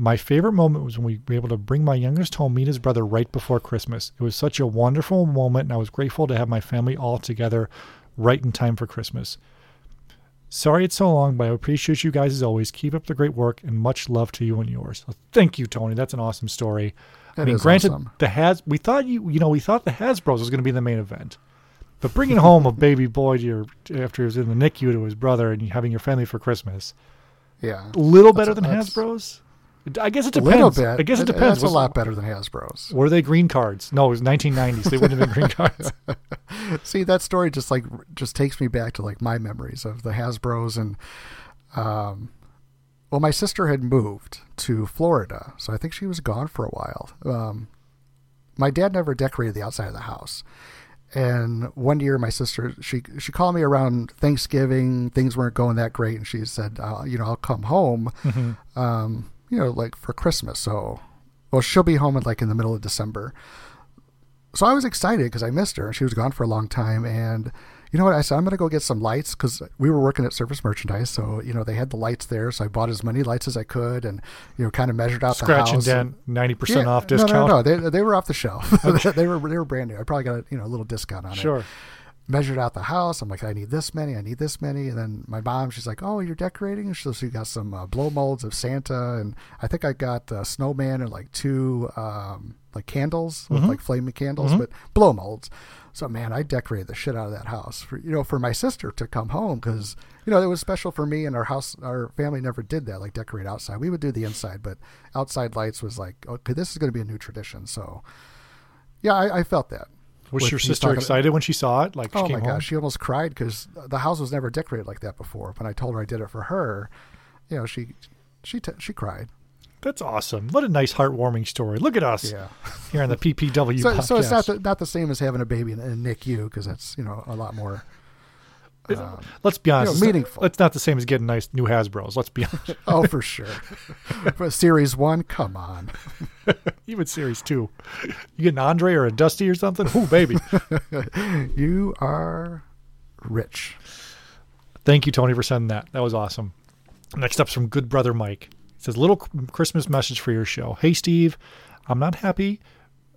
My favorite moment was when we were able to bring my youngest home, meet his brother right before Christmas. It was such a wonderful moment, and I was grateful to have my family all together right in time for Christmas. Sorry it's so long, but I appreciate you guys as always. Keep up the great work, and much love to you and yours. Thank you, Tony. That's an awesome story. I mean, granted, awesome. the has we thought you you know we thought the Hasbro's was going to be the main event, but bringing home a baby boy to your after he was in the NICU to his brother and having your family for Christmas, Yeah. a little better a- than Hasbro's. I guess it A depends. little bit. I guess it depends. A lot better than Hasbro's. Were they green cards? No, it was 1990s. They wouldn't have been green cards. See, that story just like just takes me back to like my memories of the Hasbro's and um well my sister had moved to Florida, so I think she was gone for a while. Um my dad never decorated the outside of the house. And one year, my sister she she called me around Thanksgiving. Things weren't going that great, and she said, uh, "You know, I'll come home, um, you know, like for Christmas." So, well, she'll be home in like in the middle of December so I was excited because I missed her and she was gone for a long time. And you know what? I said, I'm going to go get some lights because we were working at Service Merchandise. So, you know, they had the lights there. So I bought as many lights as I could and, you know, kind of measured out Scratch the and dent, 90% Yeah, off no, discount. No, no, They, they were off the shelf. they were they were brand new. I probably got a, you know a little discount on it Sure. Measured out the house. I'm like, I need this many, I need this many. And then my mom, she's like, Oh, you're decorating? So she got some uh, blow molds of Santa, and I think I got uh, snowman and like two um, like candles with like flaming candles, but blow molds. So man, I decorated the shit out of that house for you know for my sister to come home because you know it was special for me and our house. Our family never did that like decorate outside. We would do the inside, but outside lights was like okay, this is going to be a new tradition. So yeah, I, I felt that. Was With- your sister excited when she saw it? Like oh she Oh my home? gosh, she almost cried because the house was never decorated like that before. When I told her I did it for her, you know, she she t- she cried. That's awesome. What a nice, heartwarming story. Look at us Yeah. here on the PPW So, podcast. so it's not the, not the same as having a baby in, in NICU because that's you know a lot more. Um, let's be honest. know, it's not- meaningful. It's not the same as getting nice new Hasbro's. Let's be honest. Oh, for sure. for series one, come on. Even Series 2. You get an Andre or a Dusty or something? Ooh, baby. You are rich. Thank you, Tony, for sending that. That was awesome. Next up's from Good Brother Mike. It says, Little Christmas message for your show. Hey, Steve, I'm not happy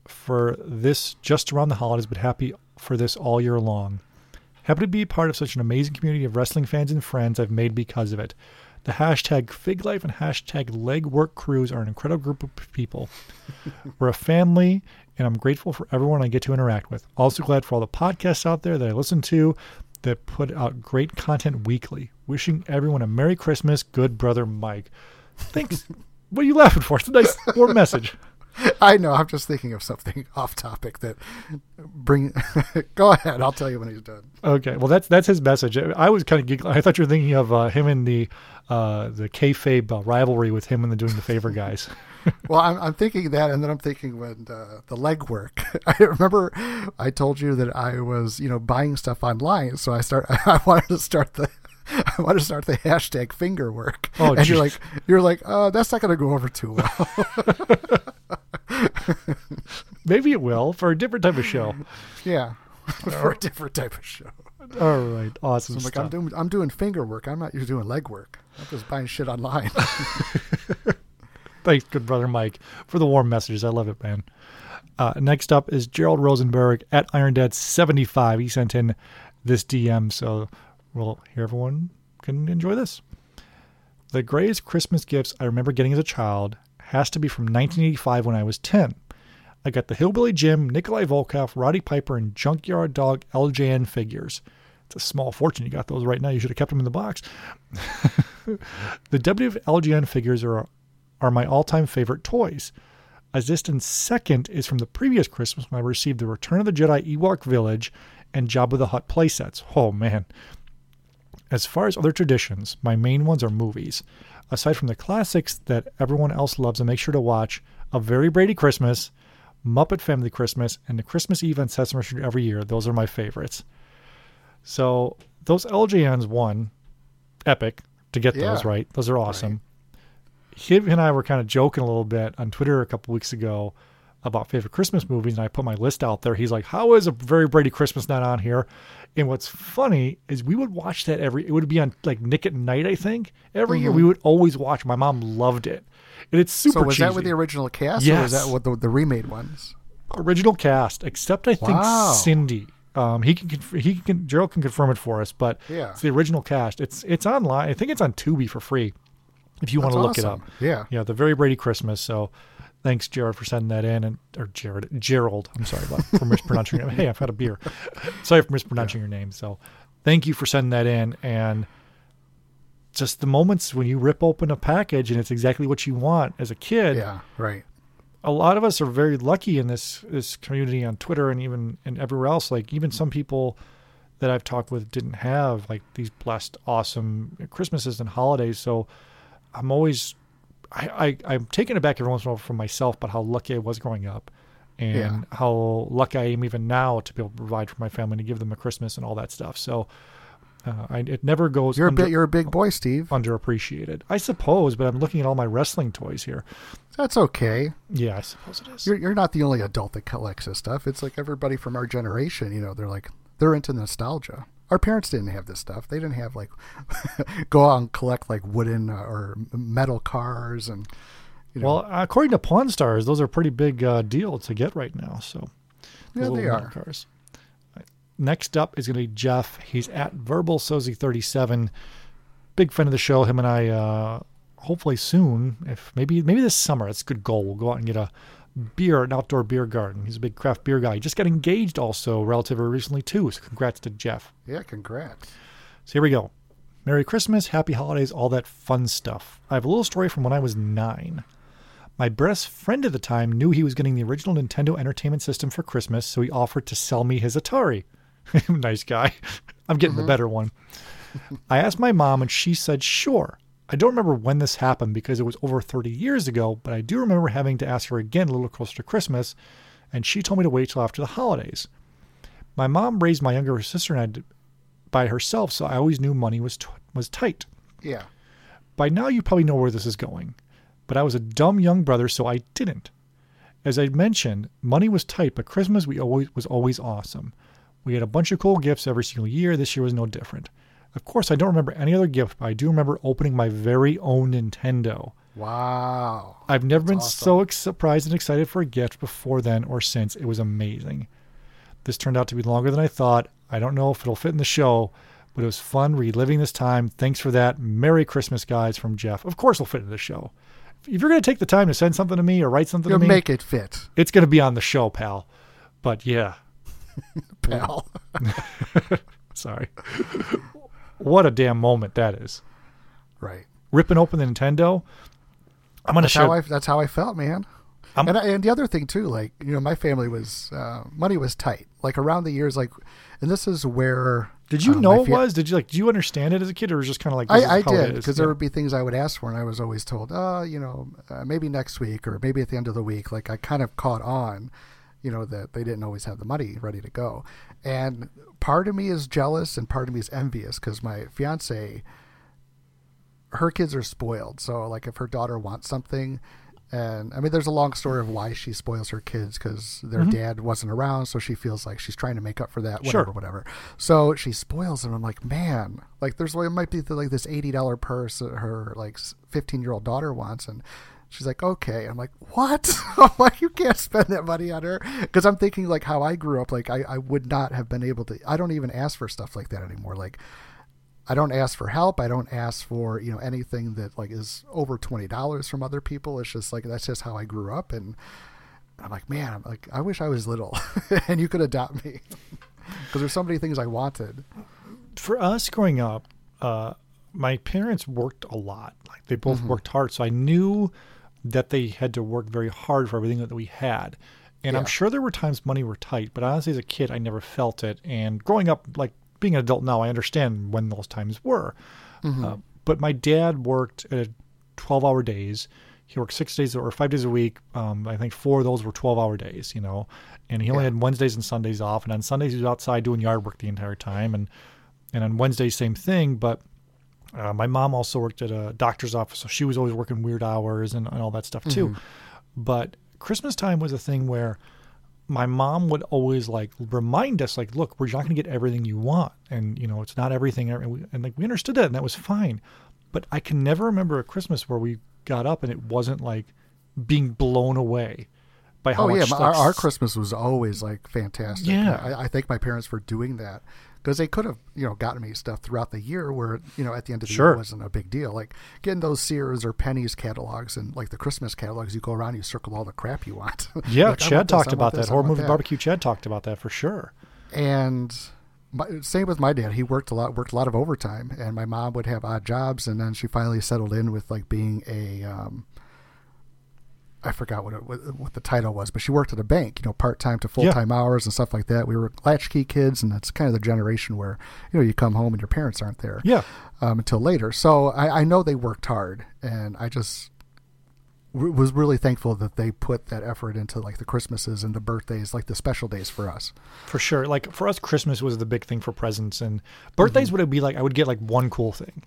for this just around the holidays, but happy for this all year long. Happy to be part of such an amazing community of wrestling fans and friends I've made because of it. The hashtag Fig Life and hashtag Legwork Crews are an incredible group of people. We're a family, and I'm grateful for everyone I get to interact with. Also glad for all the podcasts out there that I listen to that put out great content weekly. Wishing everyone a Merry Christmas, good brother Mike. Thanks. what are you laughing for? It's a nice warm message. I know. I'm just thinking of something off topic that bring. Go ahead. I'll tell you when he's done. Okay, well that's that's his message. I was kind of giggling. I thought you were thinking of uh, him and the uh, the kayfabe uh, rivalry with him and the doing the favor guys. well, I'm, I'm thinking that, and then I'm thinking when uh, the legwork. I remember I told you that I was you know buying stuff online, so I start. I wanted to start the. I want to start the hashtag finger work. Oh, and geez. you're like, you're like, oh, that's not going to go over too well. Maybe it will for a different type of show. yeah, for a different type of show. All right, awesome I'm like. I'm doing, I'm doing finger work. I'm not just doing leg work. I'm just buying shit online. Thanks, good brother Mike, for the warm messages. I love it, man. Uh, next up is Gerald Rosenberg at Iron Dead 75. He sent in this DM, so we'll hear everyone can enjoy this. The greatest Christmas gifts I remember getting as a child has to be from 1985 when I was 10. I got the Hillbilly Jim, Nikolai Volkov, Roddy Piper, and Junkyard Dog LJN figures. It's a small fortune. You got those right now. You should have kept them in the box. the LJN figures are are my all-time favorite toys. A distant second is from the previous Christmas when I received the Return of the Jedi Ewok Village and Jabba the Hutt playsets. Oh man. As far as other traditions, my main ones are movies. Aside from the classics that everyone else loves and make sure to watch, A Very Brady Christmas, Muppet Family Christmas, and the Christmas Eve on Sesame Street every year, those are my favorites. So those LJNs won epic to get those right. Those are awesome. He and I were kind of joking a little bit on Twitter a couple weeks ago about favorite Christmas movies, and I put my list out there. He's like, "How is a very Brady Christmas not on here?" And what's funny is we would watch that every. It would be on like Nick at Nite, I think. Every year mm-hmm. we would always watch. My mom loved it, and it's super. so was that with the original cast, or Yes. was that with the, the remade ones? original cast, except I think Wow. Cindy. Um, he can he can Gerald can confirm it for us, but Yeah. it's the original cast. It's it's online. I think it's on Tubi for free if you want to look it up. Yeah. yeah, the very Brady Christmas. So thanks, Jared, for sending that in, and or Jared Gerald. I'm sorry about for mispronouncing your name. Hey, I've had a beer. sorry for mispronouncing your name. So thank you for sending that in and. Just the moments when you rip open a package and it's exactly what you want as a kid Yeah, right. a lot of us are very lucky in this this community on Twitter and even and everywhere else. Like even some people that I've talked with didn't have like these blessed, awesome Christmases and holidays. So I'm always I, I I'm taken aback every once in a while from myself, but how lucky I was growing up. And Yeah. how lucky I am even now to be able to provide for my family and to give them a Christmas and all that stuff. So uh, I, it never goes You're a under, bit. You're a big boy, Steve. underappreciated, I suppose. But I'm looking at all my wrestling toys here. That's okay. Yeah, I suppose it is. You're you're not the only adult that collects this stuff. It's like everybody from our generation. You know, they're like they're into nostalgia. Our parents didn't have this stuff. They didn't have like go out and collect like wooden uh, or metal cars and. You know, Well, according to Pawn Stars, those are a pretty big uh, deal to get right now. So, Yeah, they are. Cars. Next up is going to be Jeff. He's at Verbal Sozy 37. Big fan of the show. Him and I, uh, hopefully soon, if maybe maybe this summer, it's a good goal. We'll go out and get a beer, an outdoor beer garden. He's a big craft beer guy. He just got engaged also relatively recently too. So congrats to Jeff. yeah, congrats. So here we go. Merry Christmas, Happy Holidays, all that fun stuff. I have a little story from when I was nine. My best friend at the time knew he was getting the original Nintendo Entertainment System for Christmas, so he offered to sell me his Atari. nice guy. I'm getting the mm-hmm. better one. I asked my mom, and she said sure. I don't remember when this happened because it was over 30 years ago, but I do remember having to ask her again a little closer to Christmas, and she told me to wait till after the holidays. My mom raised my younger sister and I by herself, so I always knew money was t- was tight. Yeah. By now, you probably know where this is going, but I was a dumb young brother, so I didn't. As I mentioned, money was tight, but Christmas we always was always awesome. We had a bunch of cool gifts every single year. This year was no different. Of course, I don't remember any other gift, but I do remember opening my very own Nintendo. Wow. I've never been awesome. so ex- surprised and excited for a gift before then or since. It was amazing. This turned out to be longer than I thought. I don't know if it'll fit in the show, but it was fun reliving this time. Thanks for that. Merry Christmas, guys, from Jeff. Of course, it'll fit in the show. If you're going to take the time to send something to me or write something You'll to me, make it fit, it's going to be on the show, pal. But yeah, pal. sorry. what a damn moment that is. right. Ripping open the Nintendo. I'm going to That's how show. I. That's how I felt, man. I'm- and I, and the other thing too, like you know, my family was uh, money was tight. Like around the years, like, and this is where Did you uh, know it was? Did you like? Do you understand it as a kid, or was it just kind of like? this is I, I how did because Yeah. there would be things I would ask for, and I was always told, "Uh, you know, uh, maybe next week or maybe at the end of the week." Like I kind of caught on, you know, that they didn't always have the money ready to go, and part of me is jealous and part of me is envious because my fiance, her kids are spoiled. So like if her daughter wants something. And I mean, there's a long story of why she spoils her kids because their mm-hmm. dad wasn't around, so she feels like she's trying to make up for that, whatever, Sure. whatever. So she spoils them. I'm like, man, like there's it might be like this eighty dollar purse that her like fifteen year old daughter wants, and she's like, okay. I'm like, what? I'm like, you can't spend that money on her because I'm thinking like how I grew up. Like I, I would not have been able to. I don't even ask for stuff like that anymore. Like I don't ask for help. I don't ask for you know anything that like is over twenty dollars from other people. It's just like that's just how I grew up, and I'm like, man, I'm like, I wish I was little, and you could adopt me, because there's so many things I wanted. for us growing up, uh, my parents worked a lot. Like they both worked hard, so I knew that they had to work very hard for everything that we had. And I'm sure there were times money were tight, but honestly, as a kid, I never felt it. And growing up, like being an adult now, I understand when those times were. Uh, but my dad worked at 12 hour days. He worked six days or five days a week. Um, I think four of those were 12 hour days, you know, and he only Yeah. had Wednesdays and Sundays off. And on Sundays, he was outside doing yard work the entire time. And, and on Wednesdays, same thing. But uh, my mom also worked at a doctor's office, so she was always working weird hours and, and all that stuff too. But Christmas time was a thing where my mom would always like remind us, like, look, we're not going to get everything you want, and you know, it's not everything, and, we, and like we understood that, and that was fine. But I can never remember a Christmas where we got up and it wasn't like being blown away by how oh much yeah, our, our Christmas was always like fantastic. Yeah. I, I thank my parents for doing that because they could have you know gotten me stuff throughout the year where you know at the end of the Sure. year wasn't a big deal. Like getting those Sears or Penney's catalogs and like the Christmas catalogs, you go around, you circle all the crap you want. yeah, Like, Chad this, talked want about this, that. Horror movie that. barbecue. Chad talked about that for sure. and my, same with my dad. He worked a lot, worked a lot of overtime, and my mom would have odd jobs, and then she finally settled in with like being a, um, I forgot what it, what, what the title was, but she worked at a bank, you know, part time to full time hours and stuff like that. We were latchkey kids, and that's kind of the generation where you know you come home and your parents aren't there, Yeah. um, until later. So I, I know they worked hard, and I just w- was really thankful that they put that effort into like the Christmases and the birthdays, like the special days for us. For sure. Like for us, Christmas was the big thing for presents, and birthdays Mm-hmm. would be like I would get like one cool thing,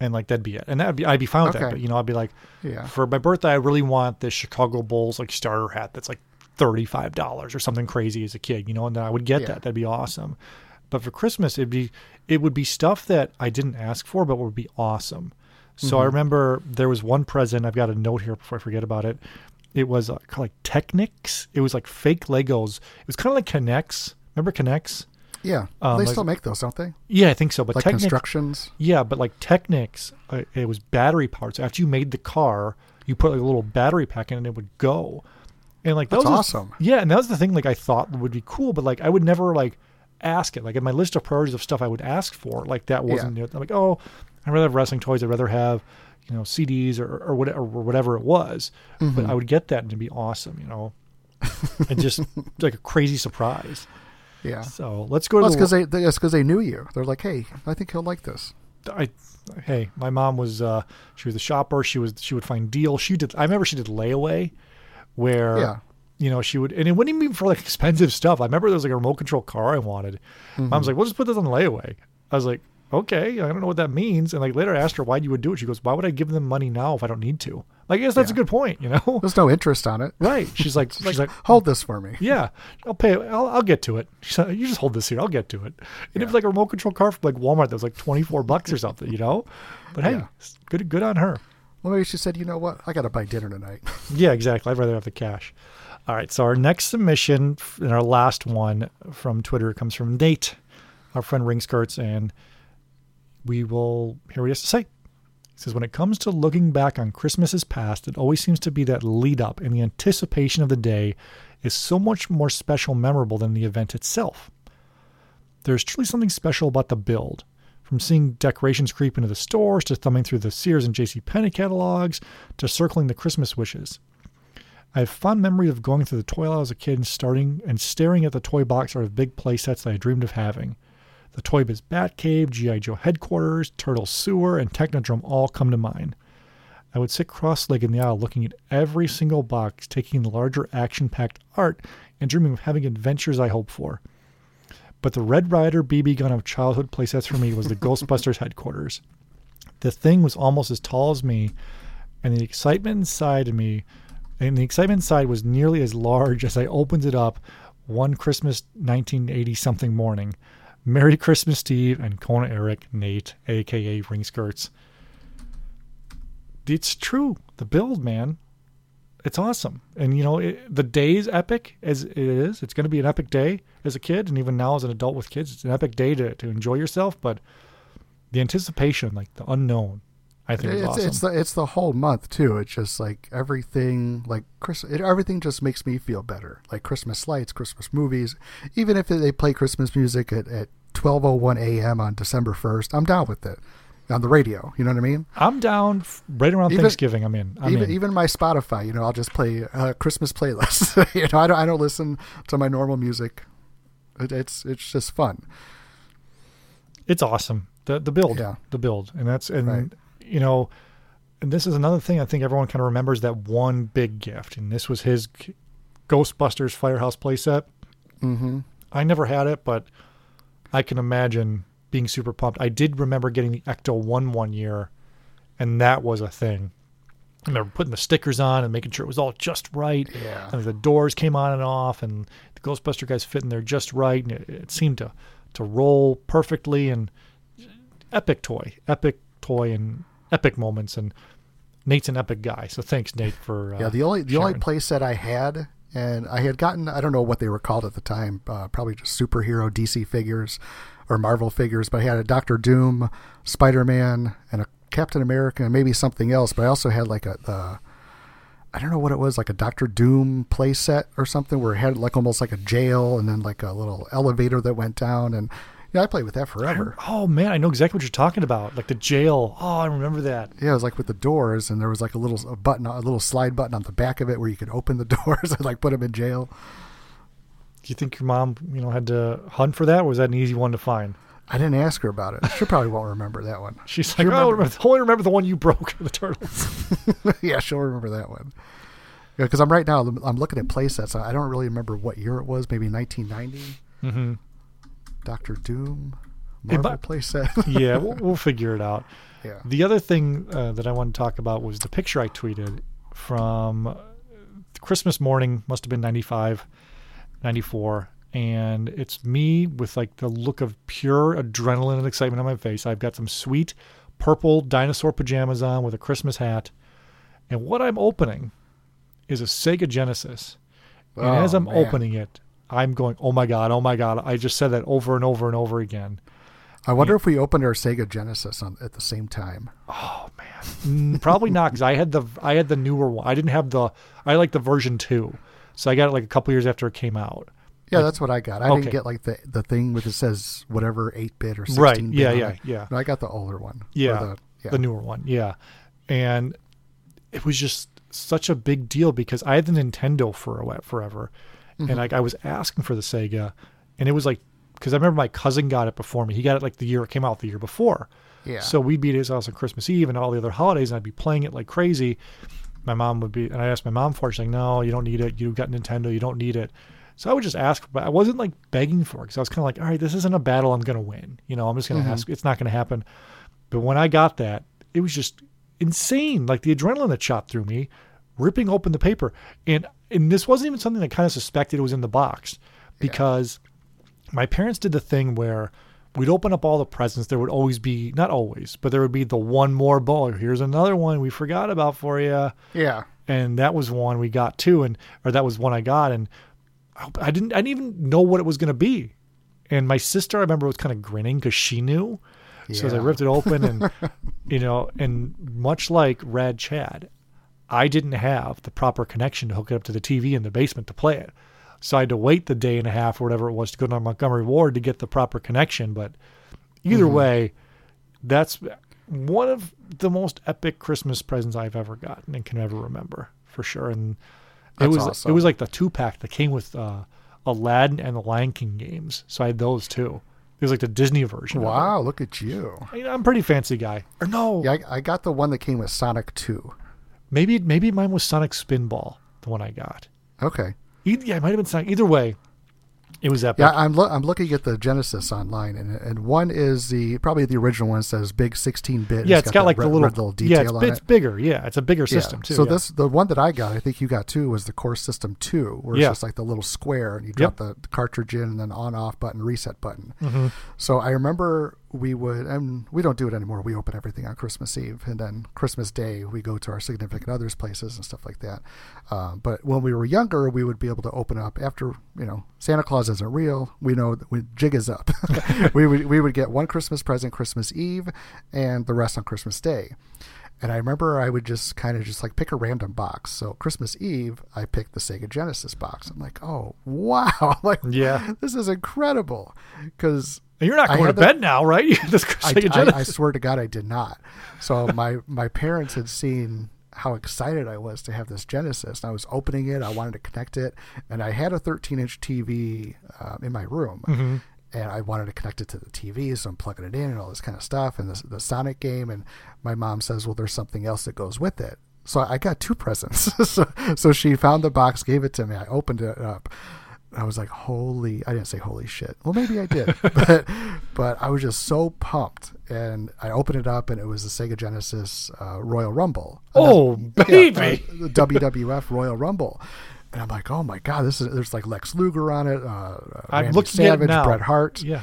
and like that'd be it, and that'd be I'd be fine with that. But you know, I'd be like, Yeah. for my birthday, I really want this Chicago Bulls like starter hat that's like thirty five dollars or something crazy as a kid, you know, and then I would get Yeah. that. That'd be awesome. But for Christmas, it'd be it would be stuff that I didn't ask for, but would be awesome. So Mm-hmm. I remember there was one present. I've got a note here before I forget about it. It was uh, like Technics. It was like fake Legos. It was kind of like K'NEX. Remember K'NEX? Yeah, Um, they like- still make those, don't they? Yeah, I think so. But Like Technics, constructions. yeah, but like Technics, uh, it was battery parts. After you made the car, you put like a little battery pack in, and it would go. And like that That's was awesome. yeah, and that was the thing. Like I thought would be cool, but like I would never like ask it. Like in my list of priorities of stuff I would ask for, like that wasn't. it. I'm like, oh, I'd rather have wrestling toys. I'd rather have you know CDs or or whatever, or whatever it was. Mm-hmm. But I would get that and it'd be awesome, you know, and just like a crazy surprise. Yeah. So let's go Well, to the because they, it's because they knew you. They're like, hey, I think he'll like this. I hey, my mom was uh she was a shopper. She was she would find deals. She did I remember she did layaway where Yeah. you know, she would and it wouldn't even be for like expensive stuff. I remember there was like a remote control car I wanted. Mom's like, We'll just put this on layaway. I was like, Okay, I don't know what that means. And like later I asked her why you would do it. She goes, Why would I give them money now if I don't need to? Like, I guess that's a good point, you know? There's no interest on it. right. She's like she's like hold this for me. yeah, I'll pay. I'll, I'll get to it. She said, you just hold this here. I'll get to it. And it was like a remote control car from like Walmart that was like twenty four bucks or something, you know. But hey, Yeah. good good on her. Well, maybe she said, you know what? I got to buy dinner tonight. Yeah, exactly. I'd rather have the cash. All right. So our next submission and our last one from Twitter comes from Nate, our friend Ring Skirts, and we will hear what he has to say. He says, When it comes to looking back on Christmases past, it always seems to be that lead up and the anticipation of the day is so much more special, memorable than the event itself. There's truly something special about the build. From seeing decorations creep into the stores to thumbing through the Sears and J.C. Penney catalogs to circling the Christmas wishes. I have fond memories of going through the toy aisle as a kid and starting and staring at the toy box art of big play sets that I dreamed of having. The Toy Biz Batcave, G.I. Joe headquarters, Turtle Sewer, and Technodrome all come to mind. I would sit cross legged in the aisle looking at every single box, taking the larger action packed art and dreaming of having adventures I hoped for. But the Red Ryder BB gun of childhood playsets for me was the Ghostbusters headquarters. The thing was almost as tall as me, and the excitement inside of me, and the excitement inside was nearly as large as I opened it up one Christmas 1980 something morning. Merry Christmas, Steve, and Kona Eric, Nate, aka Ring Skirts. It's true. The build, man, it's awesome. And you know, it, the day's epic as it is. It's going to be an epic day as a kid, and even now as an adult with kids, it's an epic day to to enjoy yourself. But the anticipation, like the unknown, I think is it's awesome. it's the it's the whole month too. It's just like everything, like Chris, it, everything just makes me feel better. Like Christmas lights, Christmas movies, even if they play Christmas music at at twelve oh one a.m. on December first, I'm down with it on the radio. You know what I mean? I'm down right around Even- Thanksgiving. I'm in. I'm even in. even my Spotify, you know, I'll just play uh, Christmas playlists. you know, I don't I don't listen to my normal music. It, it's it's just fun. it's awesome. The the build, Yeah. the build, and that's and Right. You know, and this is another thing I think everyone kind of remembers that one big gift, and this was his Ghostbusters Firehouse playset. hmm I never had it, but I can imagine being super pumped. I did remember getting the Ecto One one year, and that was a thing. I remember putting the stickers on and making sure it was all just right. Yeah. And the doors came on and off, and the Ghostbuster guys fit in there just right, and it, it seemed to to roll perfectly. And epic toy, epic toy, and epic moments. And Nate's an epic guy, so thanks Nate for uh, Yeah, the only the only sharing. play set I had, and I had gotten I don't know what they were called at the time, uh, probably just superhero DC figures or Marvel figures, but I had a Doctor Doom, Spider Man, and a Captain America, and maybe something else. But I also had like a the I don't know what it was, like a Doctor Doom playset or something, where it had like almost like a jail and then like a little elevator that went down, and yeah, I played with that forever. Oh man, I know exactly what you're talking about. Like the jail. Oh, I remember that. Yeah, it was like with the doors, and there was like a little a button, a little slide button on the back of it where you could open the doors and like put them in jail. Do you think your mom, you know, had to hunt for that? Or was that an easy one to find? I didn't ask her about it. She probably won't remember that one. She's like, oh, I remember, I only remember the one you broke, the turtles. yeah, she'll remember that one. Yeah, because I'm right now. I'm looking at play sets. I don't really remember what year it was. Maybe 1990. hmm Doctor Doom, Hey, Marvel but- play set. Yeah, we'll, we'll figure it out. yeah. The other thing uh, that I wanted to talk about was the picture I tweeted from uh, Christmas morning, must have been 95, 94. And it's me with like the look of pure adrenaline and excitement on my face. I've got some sweet purple dinosaur pajamas on with a Christmas hat. And what I'm opening is a Sega Genesis. And Oh, as I'm man. opening it, I'm going, oh my God, oh my God. I just said that over and over and over again. I wonder if we opened our Sega Genesis on, at the same time. Oh man, mm, Probably not because I had the I had the newer one. I didn't have the I like the version two, so I got it like a couple years after it came out. Yeah, that's what I got. I Okay. didn't get like the the thing with it says whatever eight bit or Right, sixteen. yeah, bit yeah, it. yeah. No, I got the older one. Yeah, the, yeah. the newer one, yeah. And it was just such a big deal because I had the Nintendo for a while, forever, Mm-hmm. and like I was asking for the Sega, and it was like because I remember my cousin got it before me. He got it like the year it came out, the year before. Yeah. So we'd be at his house on Christmas Eve and all the other holidays, and I'd be playing it like crazy. My mom would be, and I asked my mom for it. She's like, "No, you don't need it. You've got Nintendo. You don't need it." So I would just ask, but I wasn't like begging for it because I was kind of like, "All right, this isn't a battle I'm going to win. You know, I'm just going to ask. It's not going to happen." But when I got that, it was just insane. Like the adrenaline that shot through me, ripping open the paper, and and this wasn't even something I kind of suspected it was in the box because my parents did the thing where we'd open up all the presents. There would always be, not always, but there would be the one more bowl. Here's another one we forgot about for you. yeah. And that was one we got too. And, or that was one I got. And I- I didn't, I didn't even know what it was going to be. And my sister, I remember was kind of grinning because she knew. So as I ripped it open, and you know, and much like Rad Chad, I didn't have the proper connection to hook it up to the TV in the basement to play it. So I had to wait the day and a half or whatever it was to go to Montgomery Ward to get the proper connection. But either Mm-hmm. way, that's one of the most epic Christmas presents I've ever gotten and can ever remember for sure. And it was awesome. it was like the two pack that came with uh, Aladdin and the Lion King games. So I had those too. It was like the Disney version. of it. Wow, look at you. I- I'm a pretty fancy guy. Or no, Yeah, I, I got the one that came with Sonic 2. Maybe maybe mine was Sonic Spinball, the one I got. Okay. Yeah, it might have been Sonic. Either way, it was epic. Yeah, I'm lo- I'm looking at the Genesis online, and and one is the probably the original one says big 16 bit. yeah, it's got, that like red, the little, little yeah, detail it's, on it's it. bigger. Yeah, it's a bigger Yeah. system too. So yeah. this the one that I got, I think you got too, was the Core System Two, where it's Yeah. just like the little square, and you drop the, the cartridge in, and then on off button, reset button. Mm-hmm. So I remember we would, and we don't do it anymore. We open everything on Christmas Eve, and then Christmas Day we go to our significant others' places and stuff like that. Um, but when we were younger, we would be able to open up after you know Santa Claus isn't real. We know that we, jig is up. we would we would get one Christmas present Christmas Eve, and the rest on Christmas Day. And I remember I would just kind of just like pick a random box. So Christmas Eve, I picked the Sega Genesis box. I'm like, oh wow, like Yeah. this is incredible because And you're not going to the- bed now, right? Just I, I, I swear to God, I did not. So my my parents had seen how excited I was to have this Genesis. And I was opening it. I wanted to connect it, and I had a 13 inch TV uh, in my room. Mm-hmm. And I wanted to connect it to the TV, so I'm plugging it in and all this kind of stuff, and the, the Sonic game. And my mom says, "Well, there's something else that goes with it." So I got two presents. so, so she found the box, gave it to me. I opened it up. I was like, holy, I didn't say holy shit. Well, maybe I did, but, but I was just so pumped. And I opened it up and it was the Sega Genesis uh, Royal Rumble. Oh, Yeah, baby. uh, the WWF Royal Rumble. And I'm like, oh my God, this is, there's like Lex Luger on it, uh, uh, I'm Randy looking at it Savage, now. Bret Hart. Yeah.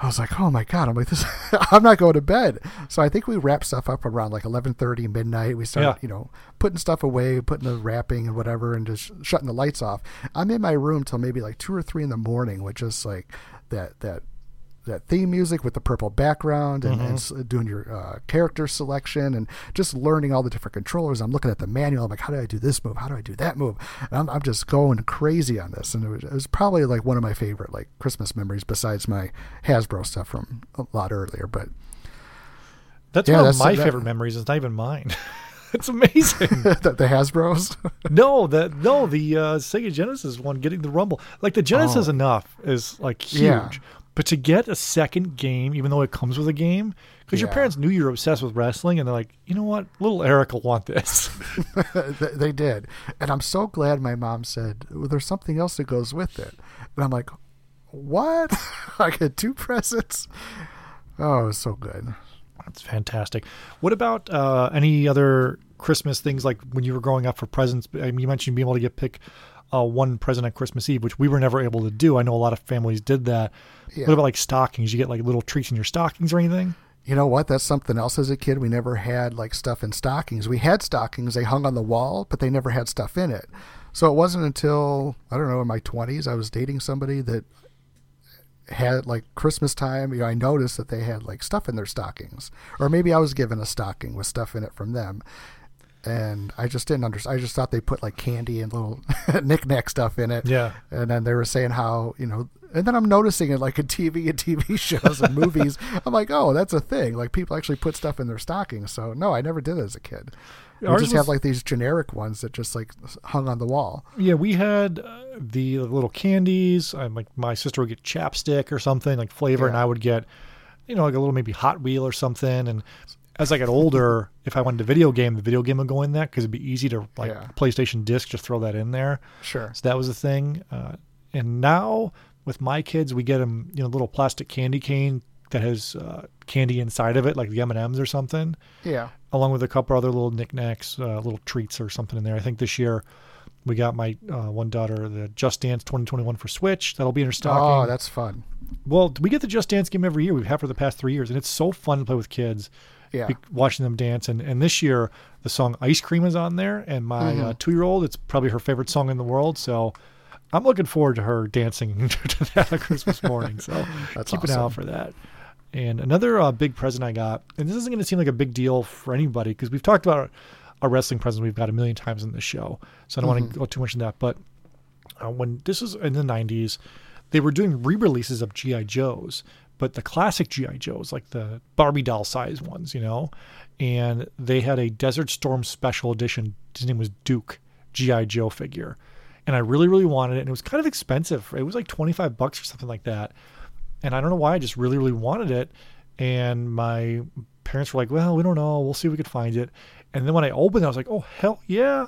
I was like, oh my god! I'm like this. I'm not going to bed. So I think we wrapped stuff up around like 11:30 midnight. We started, Yeah. you know, putting stuff away, putting the wrapping and whatever, and just shutting the lights off. I'm in my room till maybe like two or three in the morning with just like that that that theme music with the purple background and, and doing your uh, character selection and just learning all the different controllers. I'm looking at the manual. I'm like, how do I do this move? How do I do that move? And I'm, I'm just going crazy on this. And it was, it was probably like one of my favorite like Christmas memories besides my Hasbro stuff from a lot earlier. But That's Yeah, one of that's- my that- favorite memories. It's not even mine. it's amazing. the, the Hasbros. no, the no the uh, Sega Genesis one getting the Rumble. Like the Genesis Oh. enough is like huge. Yeah. But to get a second game, even though it comes with a game, because your parents knew you were obsessed with wrestling, and they're like, you know what, little Eric will want this. they, did. And I'm so glad my mom said, well, there's something else that goes with it. And I'm like, what? I get two presents? Oh, it was so good. That's fantastic. What about uh, any other Christmas things like when you were growing up for presents? I mean, you mentioned being able to get pick uh, one present on Christmas Eve, which we were never able to do. I know a lot of families did that. Yeah. What about like stockings? You get like little treats in your stockings or anything? You know what? That's something else as a kid. We never had like stuff in stockings. We had stockings, they hung on the wall, but they never had stuff in it. So it wasn't until, I don't know, in my 20s, I was dating somebody that had like Christmas time. You know, I noticed that they had like stuff in their stockings. Or maybe I was given a stocking with stuff in it from them. And I just didn't understand. I just thought they put like candy and little knickknack stuff in it. Yeah. And then they were saying how, you know, and then I'm noticing it like in TV and TV shows and movies. I'm like, oh, that's a thing. Like people actually put stuff in their stockings. So no, I never did it as a kid. We Ours just was- have like these generic ones that just like hung on the wall. Yeah, we had uh, the little candies. I'm like my sister would get chapstick or something like flavor, and I would get, you know, like a little maybe Hot Wheel or something. And as I got older, if I wanted a video game, the video game would go in that because it'd be easy to like Yeah. PlayStation disc, just throw that in there. Sure. So that was a thing. Uh, and now with my kids, we get them, you know, little plastic candy cane that has uh, candy inside of it, like the M and M's or something, Yeah. along with a couple other little knickknacks, uh, little treats or something in there. I think this year we got my uh, one daughter the Just Dance 2021 for Switch. That'll be in her stocking. Oh, that's fun. well, we get the Just Dance game every year. We've had for the past three years, and it's so fun to play with kids. Yeah. be- watching them dance, and and this year the song "Ice Cream" is on there, and my Mm-hmm. uh, two year old, it's probably her favorite song in the world. So. I'm looking forward to her dancing to that on Christmas morning. So That's keep an eye out for that. And another uh, big present I got, and this isn't going to seem like a big deal for anybody because we've talked about our wrestling present we've got a million times in the show, so I don't want to go too much in that. But uh, when this was in the 90s, they were doing re-releases of GI Joes, but the classic GI Joes, like the Barbie doll size ones, you know, and they had a Desert Storm special edition. His name was Duke GI Joe figure, and I really, really wanted it. And it was kind of expensive. It was like 25 bucks or something like that. And I don't know why. I just really, really wanted it. And my parents were like, "Well, we don't know. We'll see if we could find it." And then when I opened it, I was like, "Oh hell yeah!"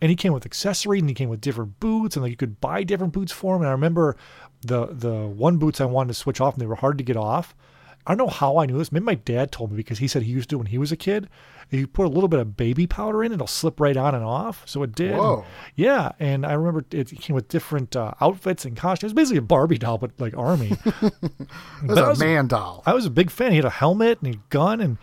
And he came with accessories, and he came with different boots, and like you could buy different boots for him. And I remember the the one boots I wanted to switch off, and they were hard to get off. I don't know how I knew this. Maybe my dad told me because he said he used to when he was a kid. If you put a little bit of baby powder in, it'll slip right on and off. So it did. Whoa. Yeah, and I remember it came with different uh, outfits and costumes. Basically a Barbie doll, but like army. It was a was- man doll. I was a big fan. He had a helmet and a gun, and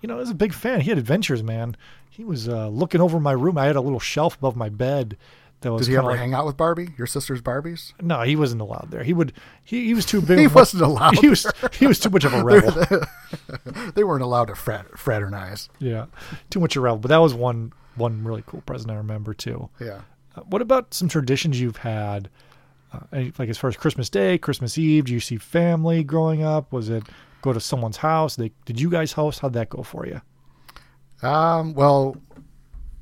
you know, I was a big fan. He had adventures, man. He was uh, looking over my room. I had a little shelf above my bed. That was Did he ever like, hang out with Barbie? Your sister's Barbies? No, he wasn't allowed there. He would. He, he was too big. He wasn't allowed He was. He was too much of a rebel. They weren't allowed to frat, fraternize. yeah, too much of a rebel. But that was one one really cool present I remember too. Yeah. Uh, what about some traditions you've had? Uh, like as far as Christmas Day, Christmas Eve, do you see family growing up? Was it go to someone's house? They, did you guys host? How'd that go for you? Um, well,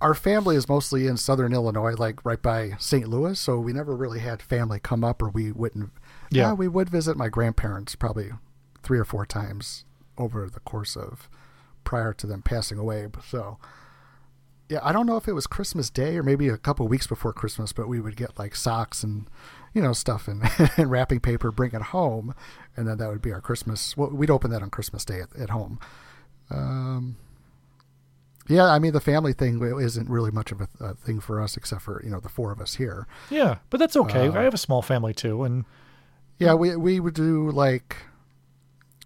our family is mostly in southern Illinois, like right by St. Louis, so we never really had family come up or we wouldn't. Yeah. we would visit my grandparents probably three or four times over the course of prior to them passing away. So, yeah, I don't know if it was Christmas Day or maybe a couple weeks before Christmas, but we would get like socks and you know stuff and, and wrapping paper, bring it home, and then that would be our Christmas. Well, we'd open that on Christmas Day at, at home. Um, yeah, I mean the family thing isn't really much of a, a thing for us, except for you know the four of us here. Yeah, but that's okay. Uh, I have a small family too, and Yeah, we we would do like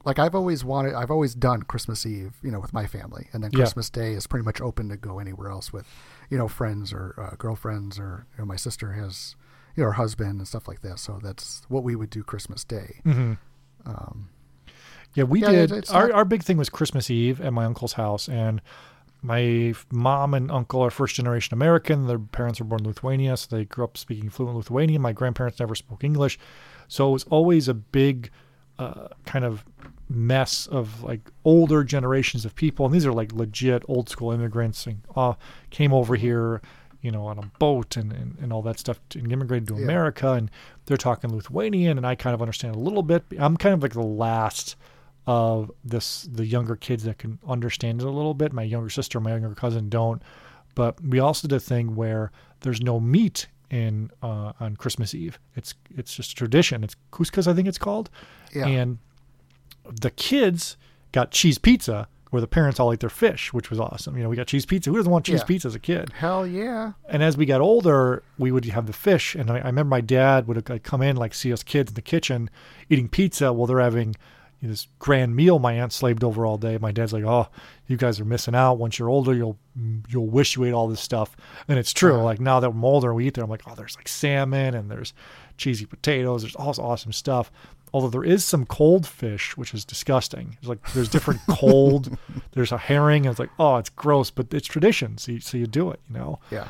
like I've always wanted I've always done Christmas Eve, you know, with my family, and then Yeah. Christmas Day is pretty much open to go anywhere else with, you know, friends or uh, girlfriends or you know my sister has you know her husband and stuff like that. So that's what we would do Christmas Day. Mhm. Um, yeah, we Yeah, did. it- our not- our big thing was Christmas Eve at my uncle's house, and my mom and uncle are first generation American. Their parents were born in Lithuania, so they grew up speaking fluent Lithuanian. My grandparents never spoke English, so it was always a big uh, kind of mess of like older generations of people, and these are like legit old school immigrants and uh, came over here, you know, on a boat and, and, and all that stuff and immigrated to Yeah. America, and they're talking Lithuanian, and I kind of understand a little bit. I'm kind of like the last of this the younger kids that can understand it a little bit. My younger sister, my younger cousin don't. But we also did a thing where there's no meat in uh, on Christmas Eve. It's it's just a tradition. It's couscous, I think it's called. Yeah. And the kids got cheese pizza where the parents all ate their fish, which was awesome. You know, we got cheese pizza. Who doesn't want cheese Yeah. pizza as a kid? hell yeah, and as we got older, we would have the fish. And I, I remember my dad would like come in, like see us kids in the kitchen eating pizza while they're having you know, this grand meal. My aunt slaved over all day. My dad's like, "Oh, you guys are missing out. Once you're older, you'll you'll wish you ate all this stuff." And it's true. Like now that I'm older, and we eat there. I'm like, "Oh, there's like salmon and there's cheesy potatoes. There's all this awesome stuff." Although there is some cold fish, which is disgusting. It's like there's different cold. there's a herring, and it's like, oh, it's gross, but it's tradition, so you, so you do it, you know yeah,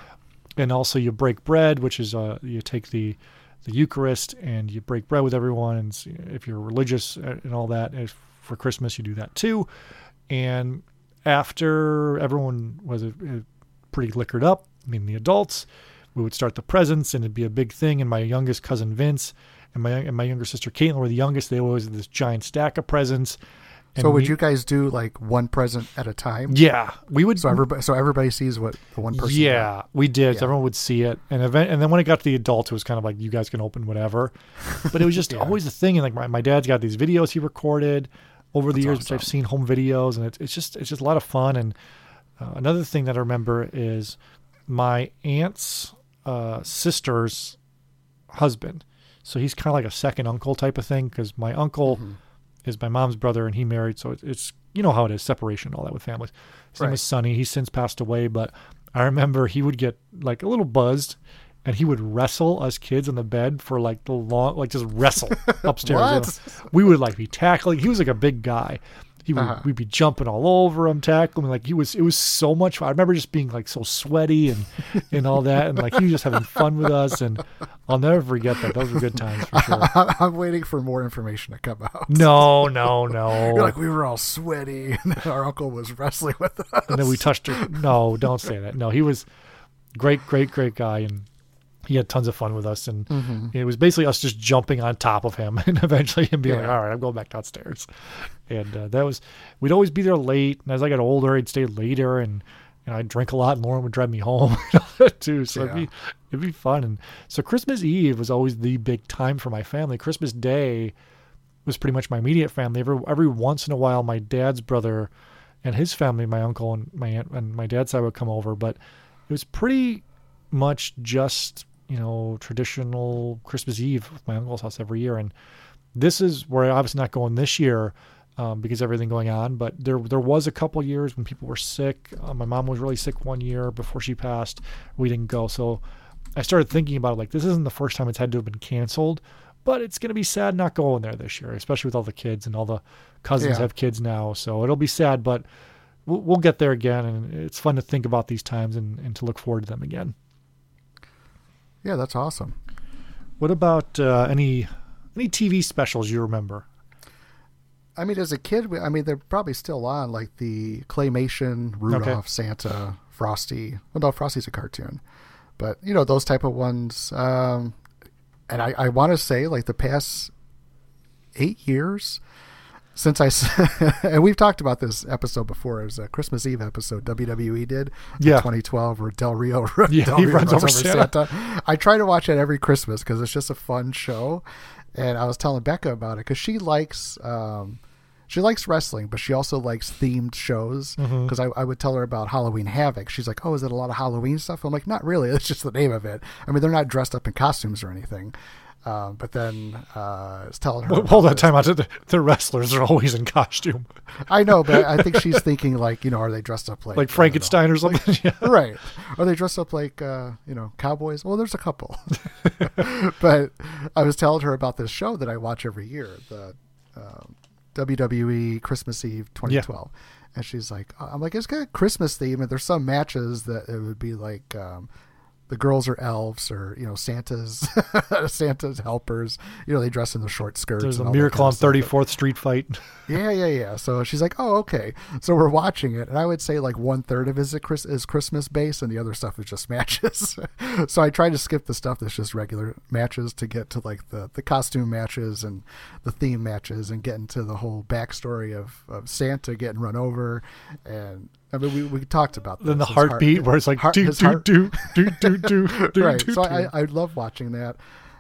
and also you break bread, which is uh, you take the the Eucharist and you break bread with everyone. And if you're religious uh, and all that, if for Christmas you do that too. And after everyone was uh, uh, pretty liquored up, I mean the adults, we would start the presents and it'd be a big thing. And my youngest cousin Vince and my and my younger sister Caitlin were the youngest. They always had this giant stack of presents. And so would we- you guys do like one present at a time? Yeah, we would. So everybody, so everybody sees what the one person. Yeah, got? we did. Yeah. Everyone would see it, and event, and then when it got to the adults, it was kind of like you guys can open whatever. But it was just Yeah. always a thing. And like my, my dad's got these videos he recorded over the That's years, which I've seen home videos, and it's it's just it's just a lot of fun. And uh, another thing that I remember is my aunt's uh, sister's husband. So he's kind of like a second uncle type of thing because my uncle Mm-hmm. Is my mom's brother and he married. So it's, it's you know how it is separation and all that with families. His name Right. was Sonny. He's since passed away, but I remember he would get like a little buzzed and he would wrestle us kids in the bed for like the long, like just wrestle upstairs. you know. What? We would like be tackling. He was like a big guy. He would, Uh-huh. we'd be jumping all over him, tackling him. Like he was, it was so much fun. I remember just being like so sweaty and and all that, and like he was just having fun with us. And I'll never forget that. Those were good times for sure. I'm waiting for more information to come out. No, no, no. You're like we were all sweaty, and our uncle was wrestling with us. and then we touched her. No, don't say that. No, he was great, great, great guy, and he had tons of fun with us. And Mm-hmm. it was basically us just jumping on top of him, and eventually him being like, "All right, I'm going back downstairs." And uh, that was we'd always be there late, and as I got older, I'd stay later, and and I'd drink a lot, and Lauren would drive me home too. So it'd be it'd be fun. And so Christmas Eve was always the big time for my family. Christmas Day was pretty much my immediate family. Every every once in a while, my dad's brother and his family, my uncle and my aunt and my dad's side would come over, but it was pretty much just you know traditional Christmas Eve with my uncle's house every year. And this is where I'm obviously not going this year um, because everything going on. But there there was a couple years when people were sick. Uh, my mom was really sick one year before she passed. We didn't go, so I started thinking about it. Like this isn't the first time it's had to have been canceled. But it's going to be sad not going there this year, especially with all the kids and all the cousins Yeah. have kids now. So it'll be sad, but we'll, we'll get there again. And it's fun to think about these times and, and to look forward to them again. Yeah, that's awesome. What about uh, any any TV specials you remember? I mean, as a kid, I mean, they're probably still on, like the claymation, Rudolph, Santa, Frosty. Well, no, Frosty's a cartoon, but you know those type of ones. Um, and I, I want to say, like the past eight years since I, and we've talked about this episode before. It was a Christmas Eve episode WWE did, in Yeah. 2012, where Del Rio, Yeah, Del Rio runs over Santa. I try to watch it every Christmas because it's just a fun show. And I was telling Becca about it because she likes um, she likes wrestling, but she also likes themed shows. Mm-hmm. Because I, I would tell her about Halloween Havoc. She's like, "Oh, is it a lot of Halloween stuff?" I'm like, "Not really. It's just the name of it. I mean, they're not dressed up in costumes or anything." Um, but then uh, I was telling her. Well, hold that time out. The, the wrestlers are always in costume, I know, but I think she's thinking like, you know, are they dressed up like like I don't know, Frankenstein or something. yeah. right. Are they dressed up like uh, you know cowboys? Well, there's a couple. but I was telling her about this show that I watch every year, the um, WWE Christmas Eve 2012, and she's like, uh, I'm like, it's got a Christmas theme, and there's some matches that it would be like. Um, the girls are elves, or you know, Santa's Santa's helpers. You know, they dress in the short skirts. There's a Miracle on stuff. 34th Street fight. Yeah, yeah, yeah. So she's like, "Oh, okay." So we're watching it, and I would say like one third of it is Chris is Christmas base, and the other stuff is just matches. so I try to skip the stuff that's just regular matches to get to like the the costume matches and the theme matches, and get into the whole backstory of, of Santa getting run over. And I mean, we, we talked about that. then the this. Heart- heartbeat, where it's like heart- do do heart- do do do do do. right. do, So do. I I love watching that.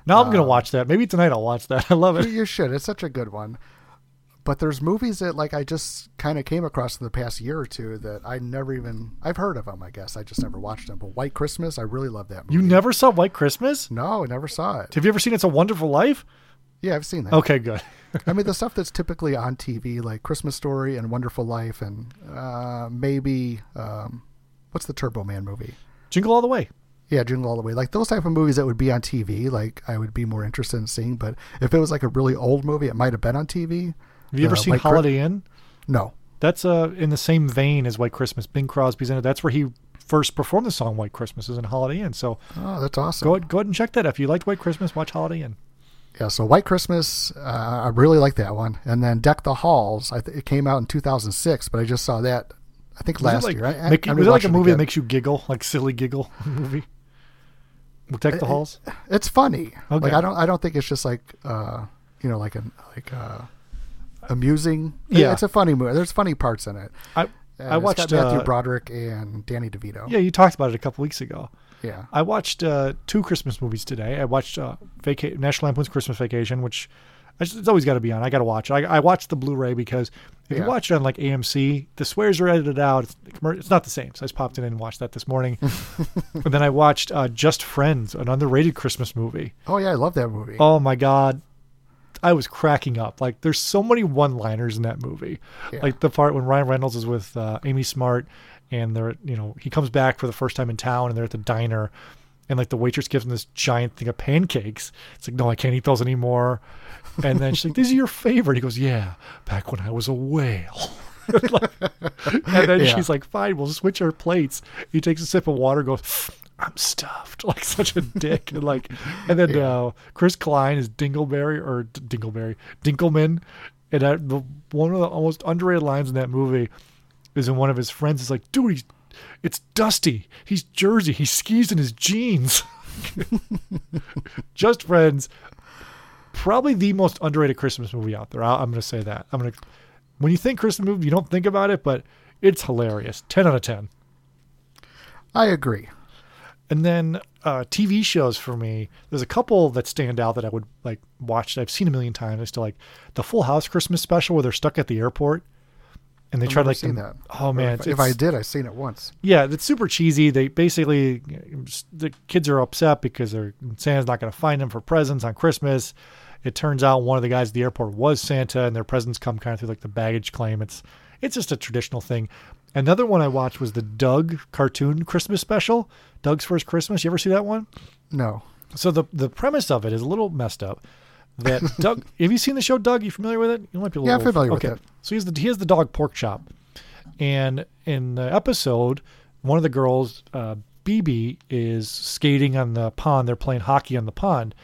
now I'm gonna um, watch that. Maybe tonight I'll watch that. I love it. you should. It's such a good one. But there's movies that like I just kind of came across in the past year or two that I never even I've heard of them. I guess I just never watched them. But White Christmas, I really love that movie. You never saw White Christmas? No, I never saw it. Have you ever seen It's a Wonderful Life? Yeah, I've seen that. Okay, good. I mean, the stuff that's typically on TV, like Christmas Story and Wonderful Life, and uh, maybe um, what's the Turbo Man movie? Jingle All the Way. Yeah, Jingle All the Way. Like those type of movies that would be on TV, like I would be more interested in seeing. But if it was like a really old movie, it might have been on TV. Have you ever Uh, seen White Chri- Holiday Inn? No. That's uh in the same vein as White Christmas. Bing Crosby's in it. That's where he first performed the song White Christmas is in Holiday Inn. So Oh, that's awesome. go ahead, go ahead and check that. out. If you liked White Christmas, watch Holiday Inn. Yeah, so White Christmas, uh, I really like that one. And then Deck the Halls, I th- it came out in 2006, but I just saw that, I think Was last like, year. I, I- make- I was it like a movie that makes you giggle, like silly giggle movie? Deck the Halls. It's funny. Okay. Like I don't, I don't think it's just like, uh, you know, like an like uh, amusing. Yeah. it's a funny movie. There's funny parts in it. I I watched Matthew uh, Broderick and Danny DeVito. Yeah, you talked about it a couple weeks ago. Yeah. I watched uh, two Christmas movies today. I watched uh, Vaca- National Lampoon's Christmas Vacation, which I just, it's always got to be on. I got to watch it. I, I watched the Blu-ray because if Yeah. you watch it on like AMC, the swears are edited out. It's, it's not the same. So I just popped it in and watched that this morning. and then I watched uh, Just Friends, an underrated Christmas movie. Oh yeah, I love that movie. Oh my god. I was cracking up. Like there's so many one-liners in that movie. Yeah. Like the part when Ryan Reynolds is with uh, Amy Smart and they're, you know, he comes back for the first time in town and they're at the diner and like the waitress gives him this giant thing of pancakes. It's like, no, I can't eat those anymore. And then she's like, "These are your favorite." He goes, "Yeah, back when I was a whale." and then Yeah. she's like, "Fine, we'll switch our plates." He takes a sip of water, goes, "I'm stuffed," like such a dick, and like, and then uh, Chris Klein is Dingleberry or D- Dingleberry Dinkleman, and that, the one of the almost underrated lines in that movie is when one of his friends is like, "Dude, he's, it's Dusty. He's Jersey. He skis in his jeans." Just Friends, probably the most underrated Christmas movie out there. I- I'm going to say that. I'm going to. When you think Christmas movie, you don't think about it, but it's hilarious. Ten out of ten. I agree. And then uh, TV shows for me, there's a couple that stand out that I would like watch. I've seen a million times. I still like the Full House Christmas special where they're stuck at the airport and they I've to like seen them- that. Oh man, if, if I did, I've seen it once. yeah, it's super cheesy. They basically the kids are upset because they're Santa's not going to find them for presents on Christmas. It turns out one of the guys at the airport was Santa, and their presents come kind of through like the baggage claim. It's it's just a traditional thing. Another one I watched was the Doug cartoon Christmas special, Doug's First Christmas. You ever see that one? No. So the the premise of it is a little messed up. That Doug, have you seen the show Doug? You familiar with it? You might be a Yeah, little I'm familiar with okay. it. So he has the he has the dog Porkchop, and in the episode, one of the girls, uh, Beebe, is skating on the pond. They're playing hockey on the pond,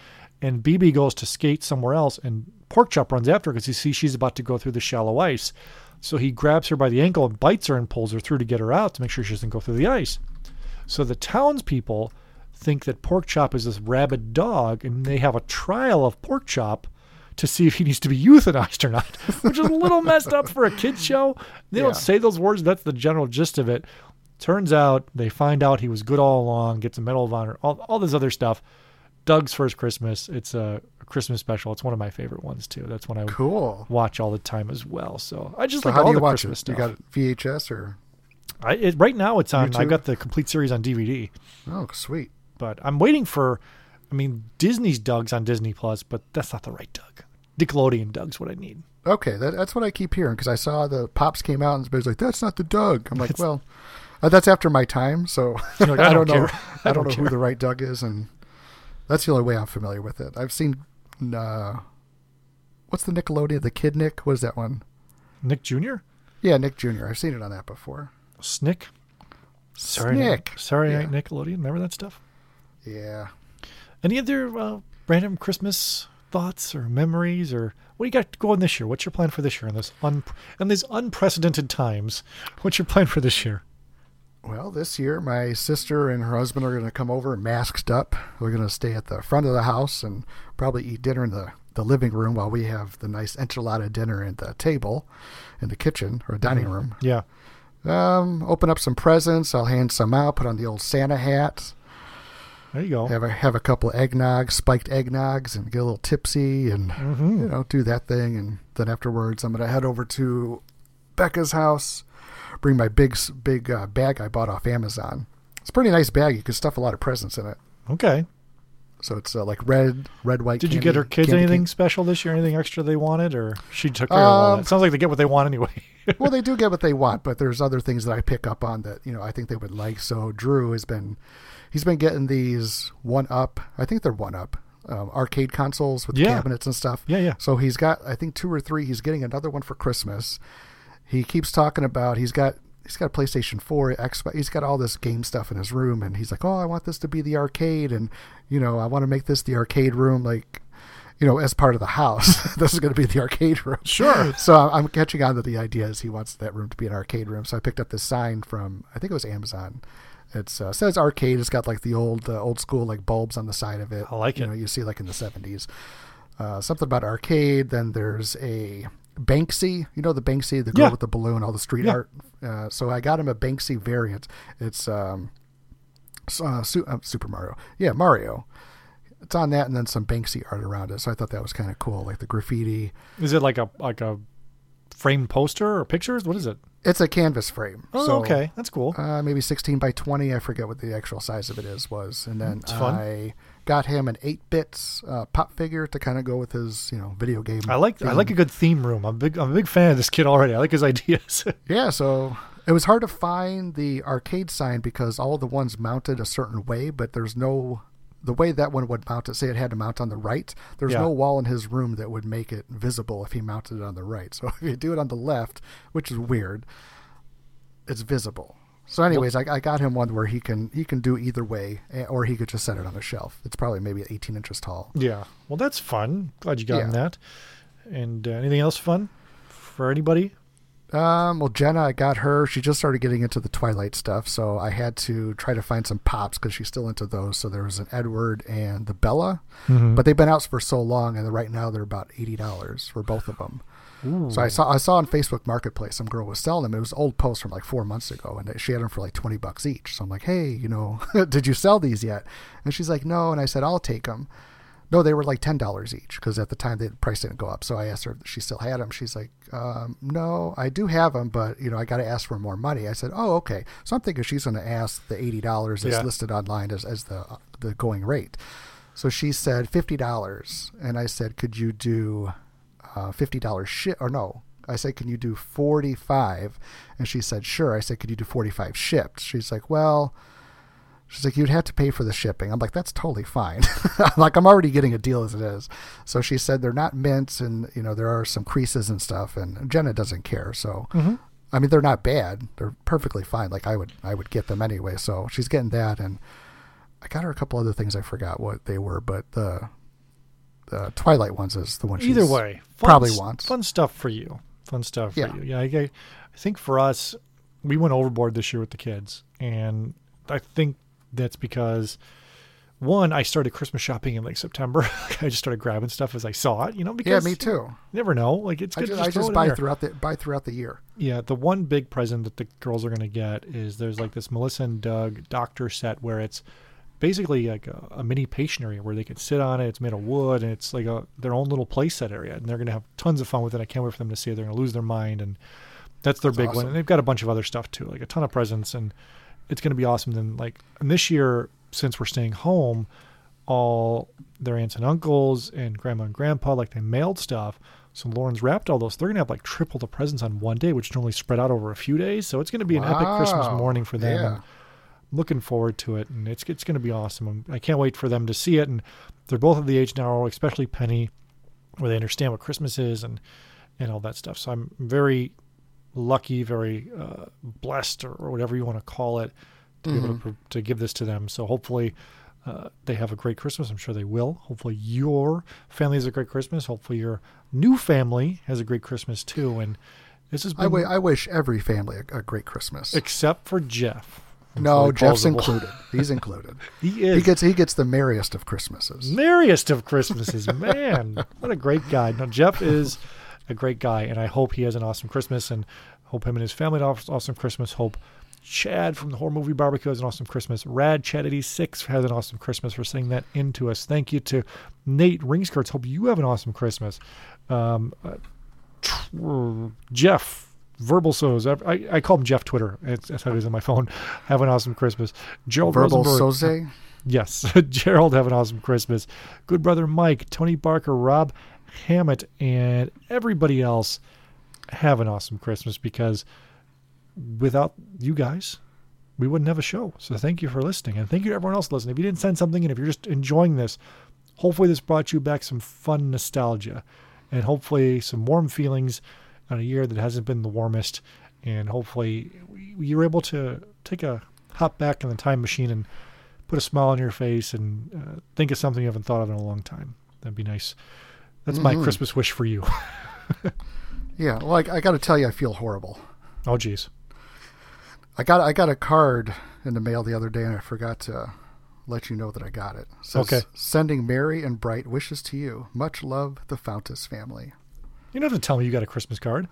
and Beebe goes to skate somewhere else, and Porkchop runs after her because he sees she's about to go through the shallow ice. So he grabs her by the ankle and bites her and pulls her through to get her out to make sure she doesn't go through the ice. So the townspeople think that Porkchop is this rabid dog, and they have a trial of Porkchop to see if he needs to be euthanized or not, which is a little messed up for a kids show. They Yeah. don't say those words. That's the general gist of it. Turns out they find out he was good all along, gets a Medal of Honor, all, all this other stuff. Doug's First Christmas. It's a, Christmas special. It's one of my favorite ones too. That's one I Cool. watch all the time as well. So I just So like how all do you the watch Christmas it? stuff. You got VHS or? I, it, right now it's on. I YouTube? got the complete series on DVD Oh, sweet. But I'm waiting for. I mean, Disney's Doug's on Disney Plus, but that's not the right Doug. Nickelodeon Doug's what I need. Okay, that, that's what I keep hearing because I saw the pops came out and everybody's like, "That's not the Doug." I'm like, "Well, uh, that's after my time, so like, I, "I don't know. I, I don't, don't know care." who the right Doug is, and that's the only way I'm familiar with it. I've seen, uh, what's the Nickelodeon? The Kid Nick? What is that one? Nick Jr. Yeah, Nick Jr. I've seen it on that before. Snick. Sorry, Nick. Sorry, Yeah. Nickelodeon. Remember that stuff? Yeah. Any other uh, random Christmas thoughts or memories, or what do you got going this year? What's your plan for this year in this un- in these unprecedented times? What's your plan for this year? Well, this year my sister and her husband are going to come over masked up. We're going to stay at the front of the house and probably eat dinner in the, the living room while we have the nice enchilada dinner at the table in the kitchen or dining room. Yeah, Um, open up some presents. I'll hand some out. Put on the old Santa hat. There you go. Have a have a couple eggnog, spiked eggnogs, and get a little tipsy, and you know do that thing. And then afterwards, I'm gonna head over to Becca's house. Bring my big big uh, bag I bought off Amazon. It's a pretty nice bag. You can stuff a lot of presents in it. Okay. So it's uh, like red, red, white. Did you get her kids anything cane. special this year? Anything extra they wanted, or she took care of all Um, that? Sounds like they get what they want anyway. well, they do get what they want, but there's other things that I pick up on that you know I think they would like. So Drew has been, he's been getting these one up. I think they're one up um, arcade consoles with Yeah. cabinets and stuff. Yeah, yeah. So he's got I think two or three. He's getting another one for Christmas. He keeps talking about he's got he's got a PlayStation 4, Xbox. He's got all this game stuff in his room, and he's like, "Oh, I want this to be the arcade, and you know, I want to make this the arcade room, like." You know, as part of the house, this is going to be the arcade room. Sure. So I'm I'm catching on to the idea is he wants that room to be an arcade room. So I picked up this sign from I think it was Amazon. It's uh, says arcade. It's got like the old uh, old school like bulbs on the side of it. I like you it. Know, you see like in the 70s. Uh, something about arcade. Then there's a Banksy. You know the Banksy, the girl Yeah. with the balloon, all the street Yeah. art. Uh, so I got him a Banksy variant. It's um, uh, Su- uh, Super Mario. Yeah, Mario. It's on that, and then some Banksy art around it. So I thought that was kind of cool, like the graffiti. Is it like a like a framed poster or pictures? What is it? It's a canvas frame. Oh, so, okay, that's cool. Uh, maybe 16 by 20. I forget what the actual size of it is was. And then I got him an 8 bits uh, pop figure to kind of go with his, you know, video game. I like I like a good theme room. I'm big I'm a big fan of this kid already. I like his ideas. Yeah, so It was hard to find the arcade sign because all the ones mounted a certain way, but there's no the way that one would mount it. Say it had to mount on the right. There's Yeah. no wall in his room that would make it visible if he mounted it on the right. So if you do it on the left, which is weird, it's visible. So, anyways, I, I got him one where he can he can do either way, eh, or he could just set it on a shelf. It's probably maybe 18 inches tall. Yeah. Well, that's fun. Glad you got him Yeah. that. And uh, anything else fun for anybody? Um, well, Jenna, I got her. She just started getting into the Twilight stuff, so I had to try to find some pops because she's still into those. So there was an Edward and the Bella, Mm-hmm. but they've been out for so long, and right now they're about eighty dollars for both of them. So I saw I saw on Facebook Marketplace some girl was selling them. It was old post from like four months ago, and she had them for like twenty bucks each. So I'm like, hey, you know, did you sell these yet? And she's like, no. And I said, I'll take them. No, they were like ten dollars each because at the time the price didn't go up. So I asked her if she still had them. She's like, um, "No, I do have them, but you know I got to ask for more money." I said, "Oh, okay." So I'm thinking she's going to ask the eighty dollars that's Yeah. listed online as, as the the going rate. So she said fifty dollars, and I said, "Could you do uh, fifty dollars ship?" Or no, I said, "Can you do forty five? And she said, "Sure." I said, "Could you do forty five shipped?" She's like, "Well." She's like, you'd have to pay for the shipping. I'm like, that's totally fine. I'm like, I'm already getting a deal as it is. So she said they're not mints, and you know there are some creases and stuff. And Jenna doesn't care. So mm-hmm. I mean, they're not bad. They're perfectly fine. Like I would, I would get them anyway. So she's getting that, and I got her a couple other things. I forgot what they were, but the the Twilight ones is the one. She's Either way, fun, probably wants. fun stuff for you. Fun stuff for Yeah. you. Yeah, I, I think for us, we went overboard this year with the kids, and I think that's because one, I started Christmas shopping in like September. I just started grabbing stuff as I saw it, you know. Yeah, Because me you too. never know. Like it's I good. just, to I just buy throughout the buy throughout the year. Yeah, the one big present that the girls are going to get is there's like this Melissa and Doug doctor set where it's basically like a, a mini patient area where they can sit on it. It's made of wood and it's like a their own little play set area, and they're going to have tons of fun with it. I can't wait for them to see it. They're going to lose their mind, and that's their big one. And they've got a bunch of other stuff too, like a ton of presents, and it's going to be awesome. Then like and this year, since we're staying home, all their aunts and uncles and grandma and grandpa like they mailed stuff. So Lauren's wrapped all those. They're gonna have like triple the presents on one day, which normally spread out over a few days. So it's gonna be an epic Christmas morning for them. Yeah. Looking forward to it, and it's it's gonna be awesome. I can't wait for them to see it. And they're both at the age now, especially Penny, where they understand what Christmas is and and all that stuff. So I'm very lucky, very uh, blessed, or, or whatever you want to call it, to be able to, to give this to them. So hopefully. Uh, they have a great Christmas. I'm sure they will. Hopefully, your family has a great Christmas. Hopefully, your new family has a great Christmas too. And this has been I, wi- I wish every family a, a great Christmas. except for Jeff. no, Jeff's included. He's included. He is he gets he gets the merriest of Christmases. merriest of Christmases. Man, what a great guy. Now Jeff is a great guy, and I hope he has an awesome Christmas, and hope him and his family have an awesome Christmas. Hope Chad from the Horror Movie Barbecue has an awesome Christmas. Rad Chad eighty six has an awesome Christmas for sending that into us. Thank you to Nate Ringskirts. Hope you have an awesome Christmas. Um, uh, tr- Jeff Verbal Soze. I, I call him Jeff Twitter. It's, that's how it is on my phone. Have an awesome Christmas. Gerald Verbal Rosenberg. Soze. Yes, Gerald, have an awesome Christmas. Good brother Mike, Tony Barker, Rob Hammett, and everybody else have an awesome Christmas because without you guys, we wouldn't have a show. So thank you for listening, and thank you to everyone else listening. If you didn't send something, and if you're just enjoying this, hopefully this brought you back some fun nostalgia, and hopefully some warm feelings on a year that hasn't been the warmest, and hopefully you're able to take a hop back in the time machine and put a smile on your face and uh, think of something you haven't thought of in a long time. That'd be nice. That's my mm-hmm. Christmas wish for you. Yeah, well, I, I got to tell you, I feel horrible. oh, geez. I got I got a card in the mail the other day, and I forgot to let you know that I got it. it says, Okay. Sending merry and bright wishes to you. Much love, the Fountas family. You don't have to tell me you got a Christmas card.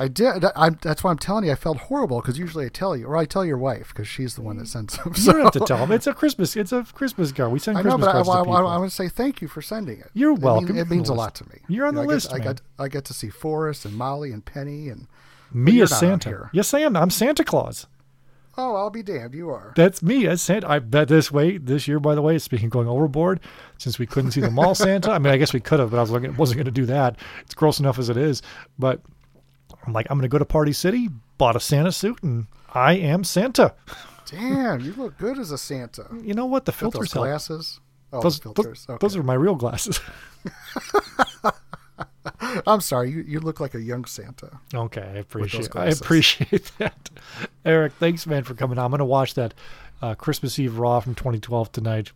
I did. I, that's why I'm telling you. I felt horrible because usually I tell you, or I tell your wife because she's the one that sends them. You don't have to tell them. It's a Christmas. It's a Christmas card. We send I know, Christmas but I, cards I, I, people. I want to say thank you for sending it. You're I mean, welcome. it You're means a lot to me. You're on You the know, I list, Get, I got I get to see Forrest and Molly and Penny and me as Santa. Yes, I am. I'm Santa Claus. oh, I'll be damned. You are. That's me as Santa. I bet this way this year. By the way, speaking of going overboard, since we couldn't see the mall Santa. I mean, I guess we could have, but I was looking, wasn't going to do that. It's gross enough as it is. But I'm like, I'm going to go to Party City, bought a Santa suit and I am Santa. Damn, you look good as a Santa. You know what? The filters those help. glasses. Oh, Those, filters. those, those are my real glasses. I'm sorry. You, you look like a young Santa. Okay, I appreciate I appreciate that. Eric, thanks man for coming on. I'm going to watch that uh, Christmas Eve Raw from 2012 tonight.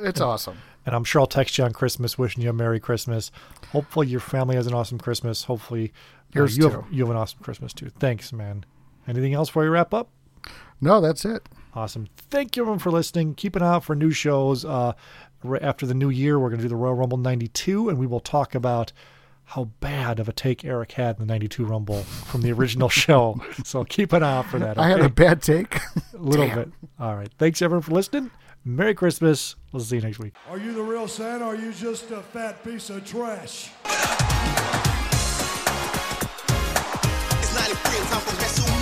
It's awesome. And I'm sure I'll text you on Christmas wishing you a Merry Christmas. Hopefully your family has an awesome Christmas. Hopefully Yours you too. have you have an awesome Christmas too. Thanks, man. Anything else before we wrap up? No, that's it. Awesome. Thank you everyone for listening. Keep an eye out for new shows. Uh, right after the new year, we're going to do the Royal Rumble 92, and we will talk about how bad of a take Eric had in the 92 Rumble from the original show. So keep an eye out for that. I had a bad take. a little Damn. bit. All right. Thanks everyone for listening. Merry Christmas. We'll see you next week. Are you the real Santa or are you just a fat piece of trash? solid friends. I'm from Vesuvius.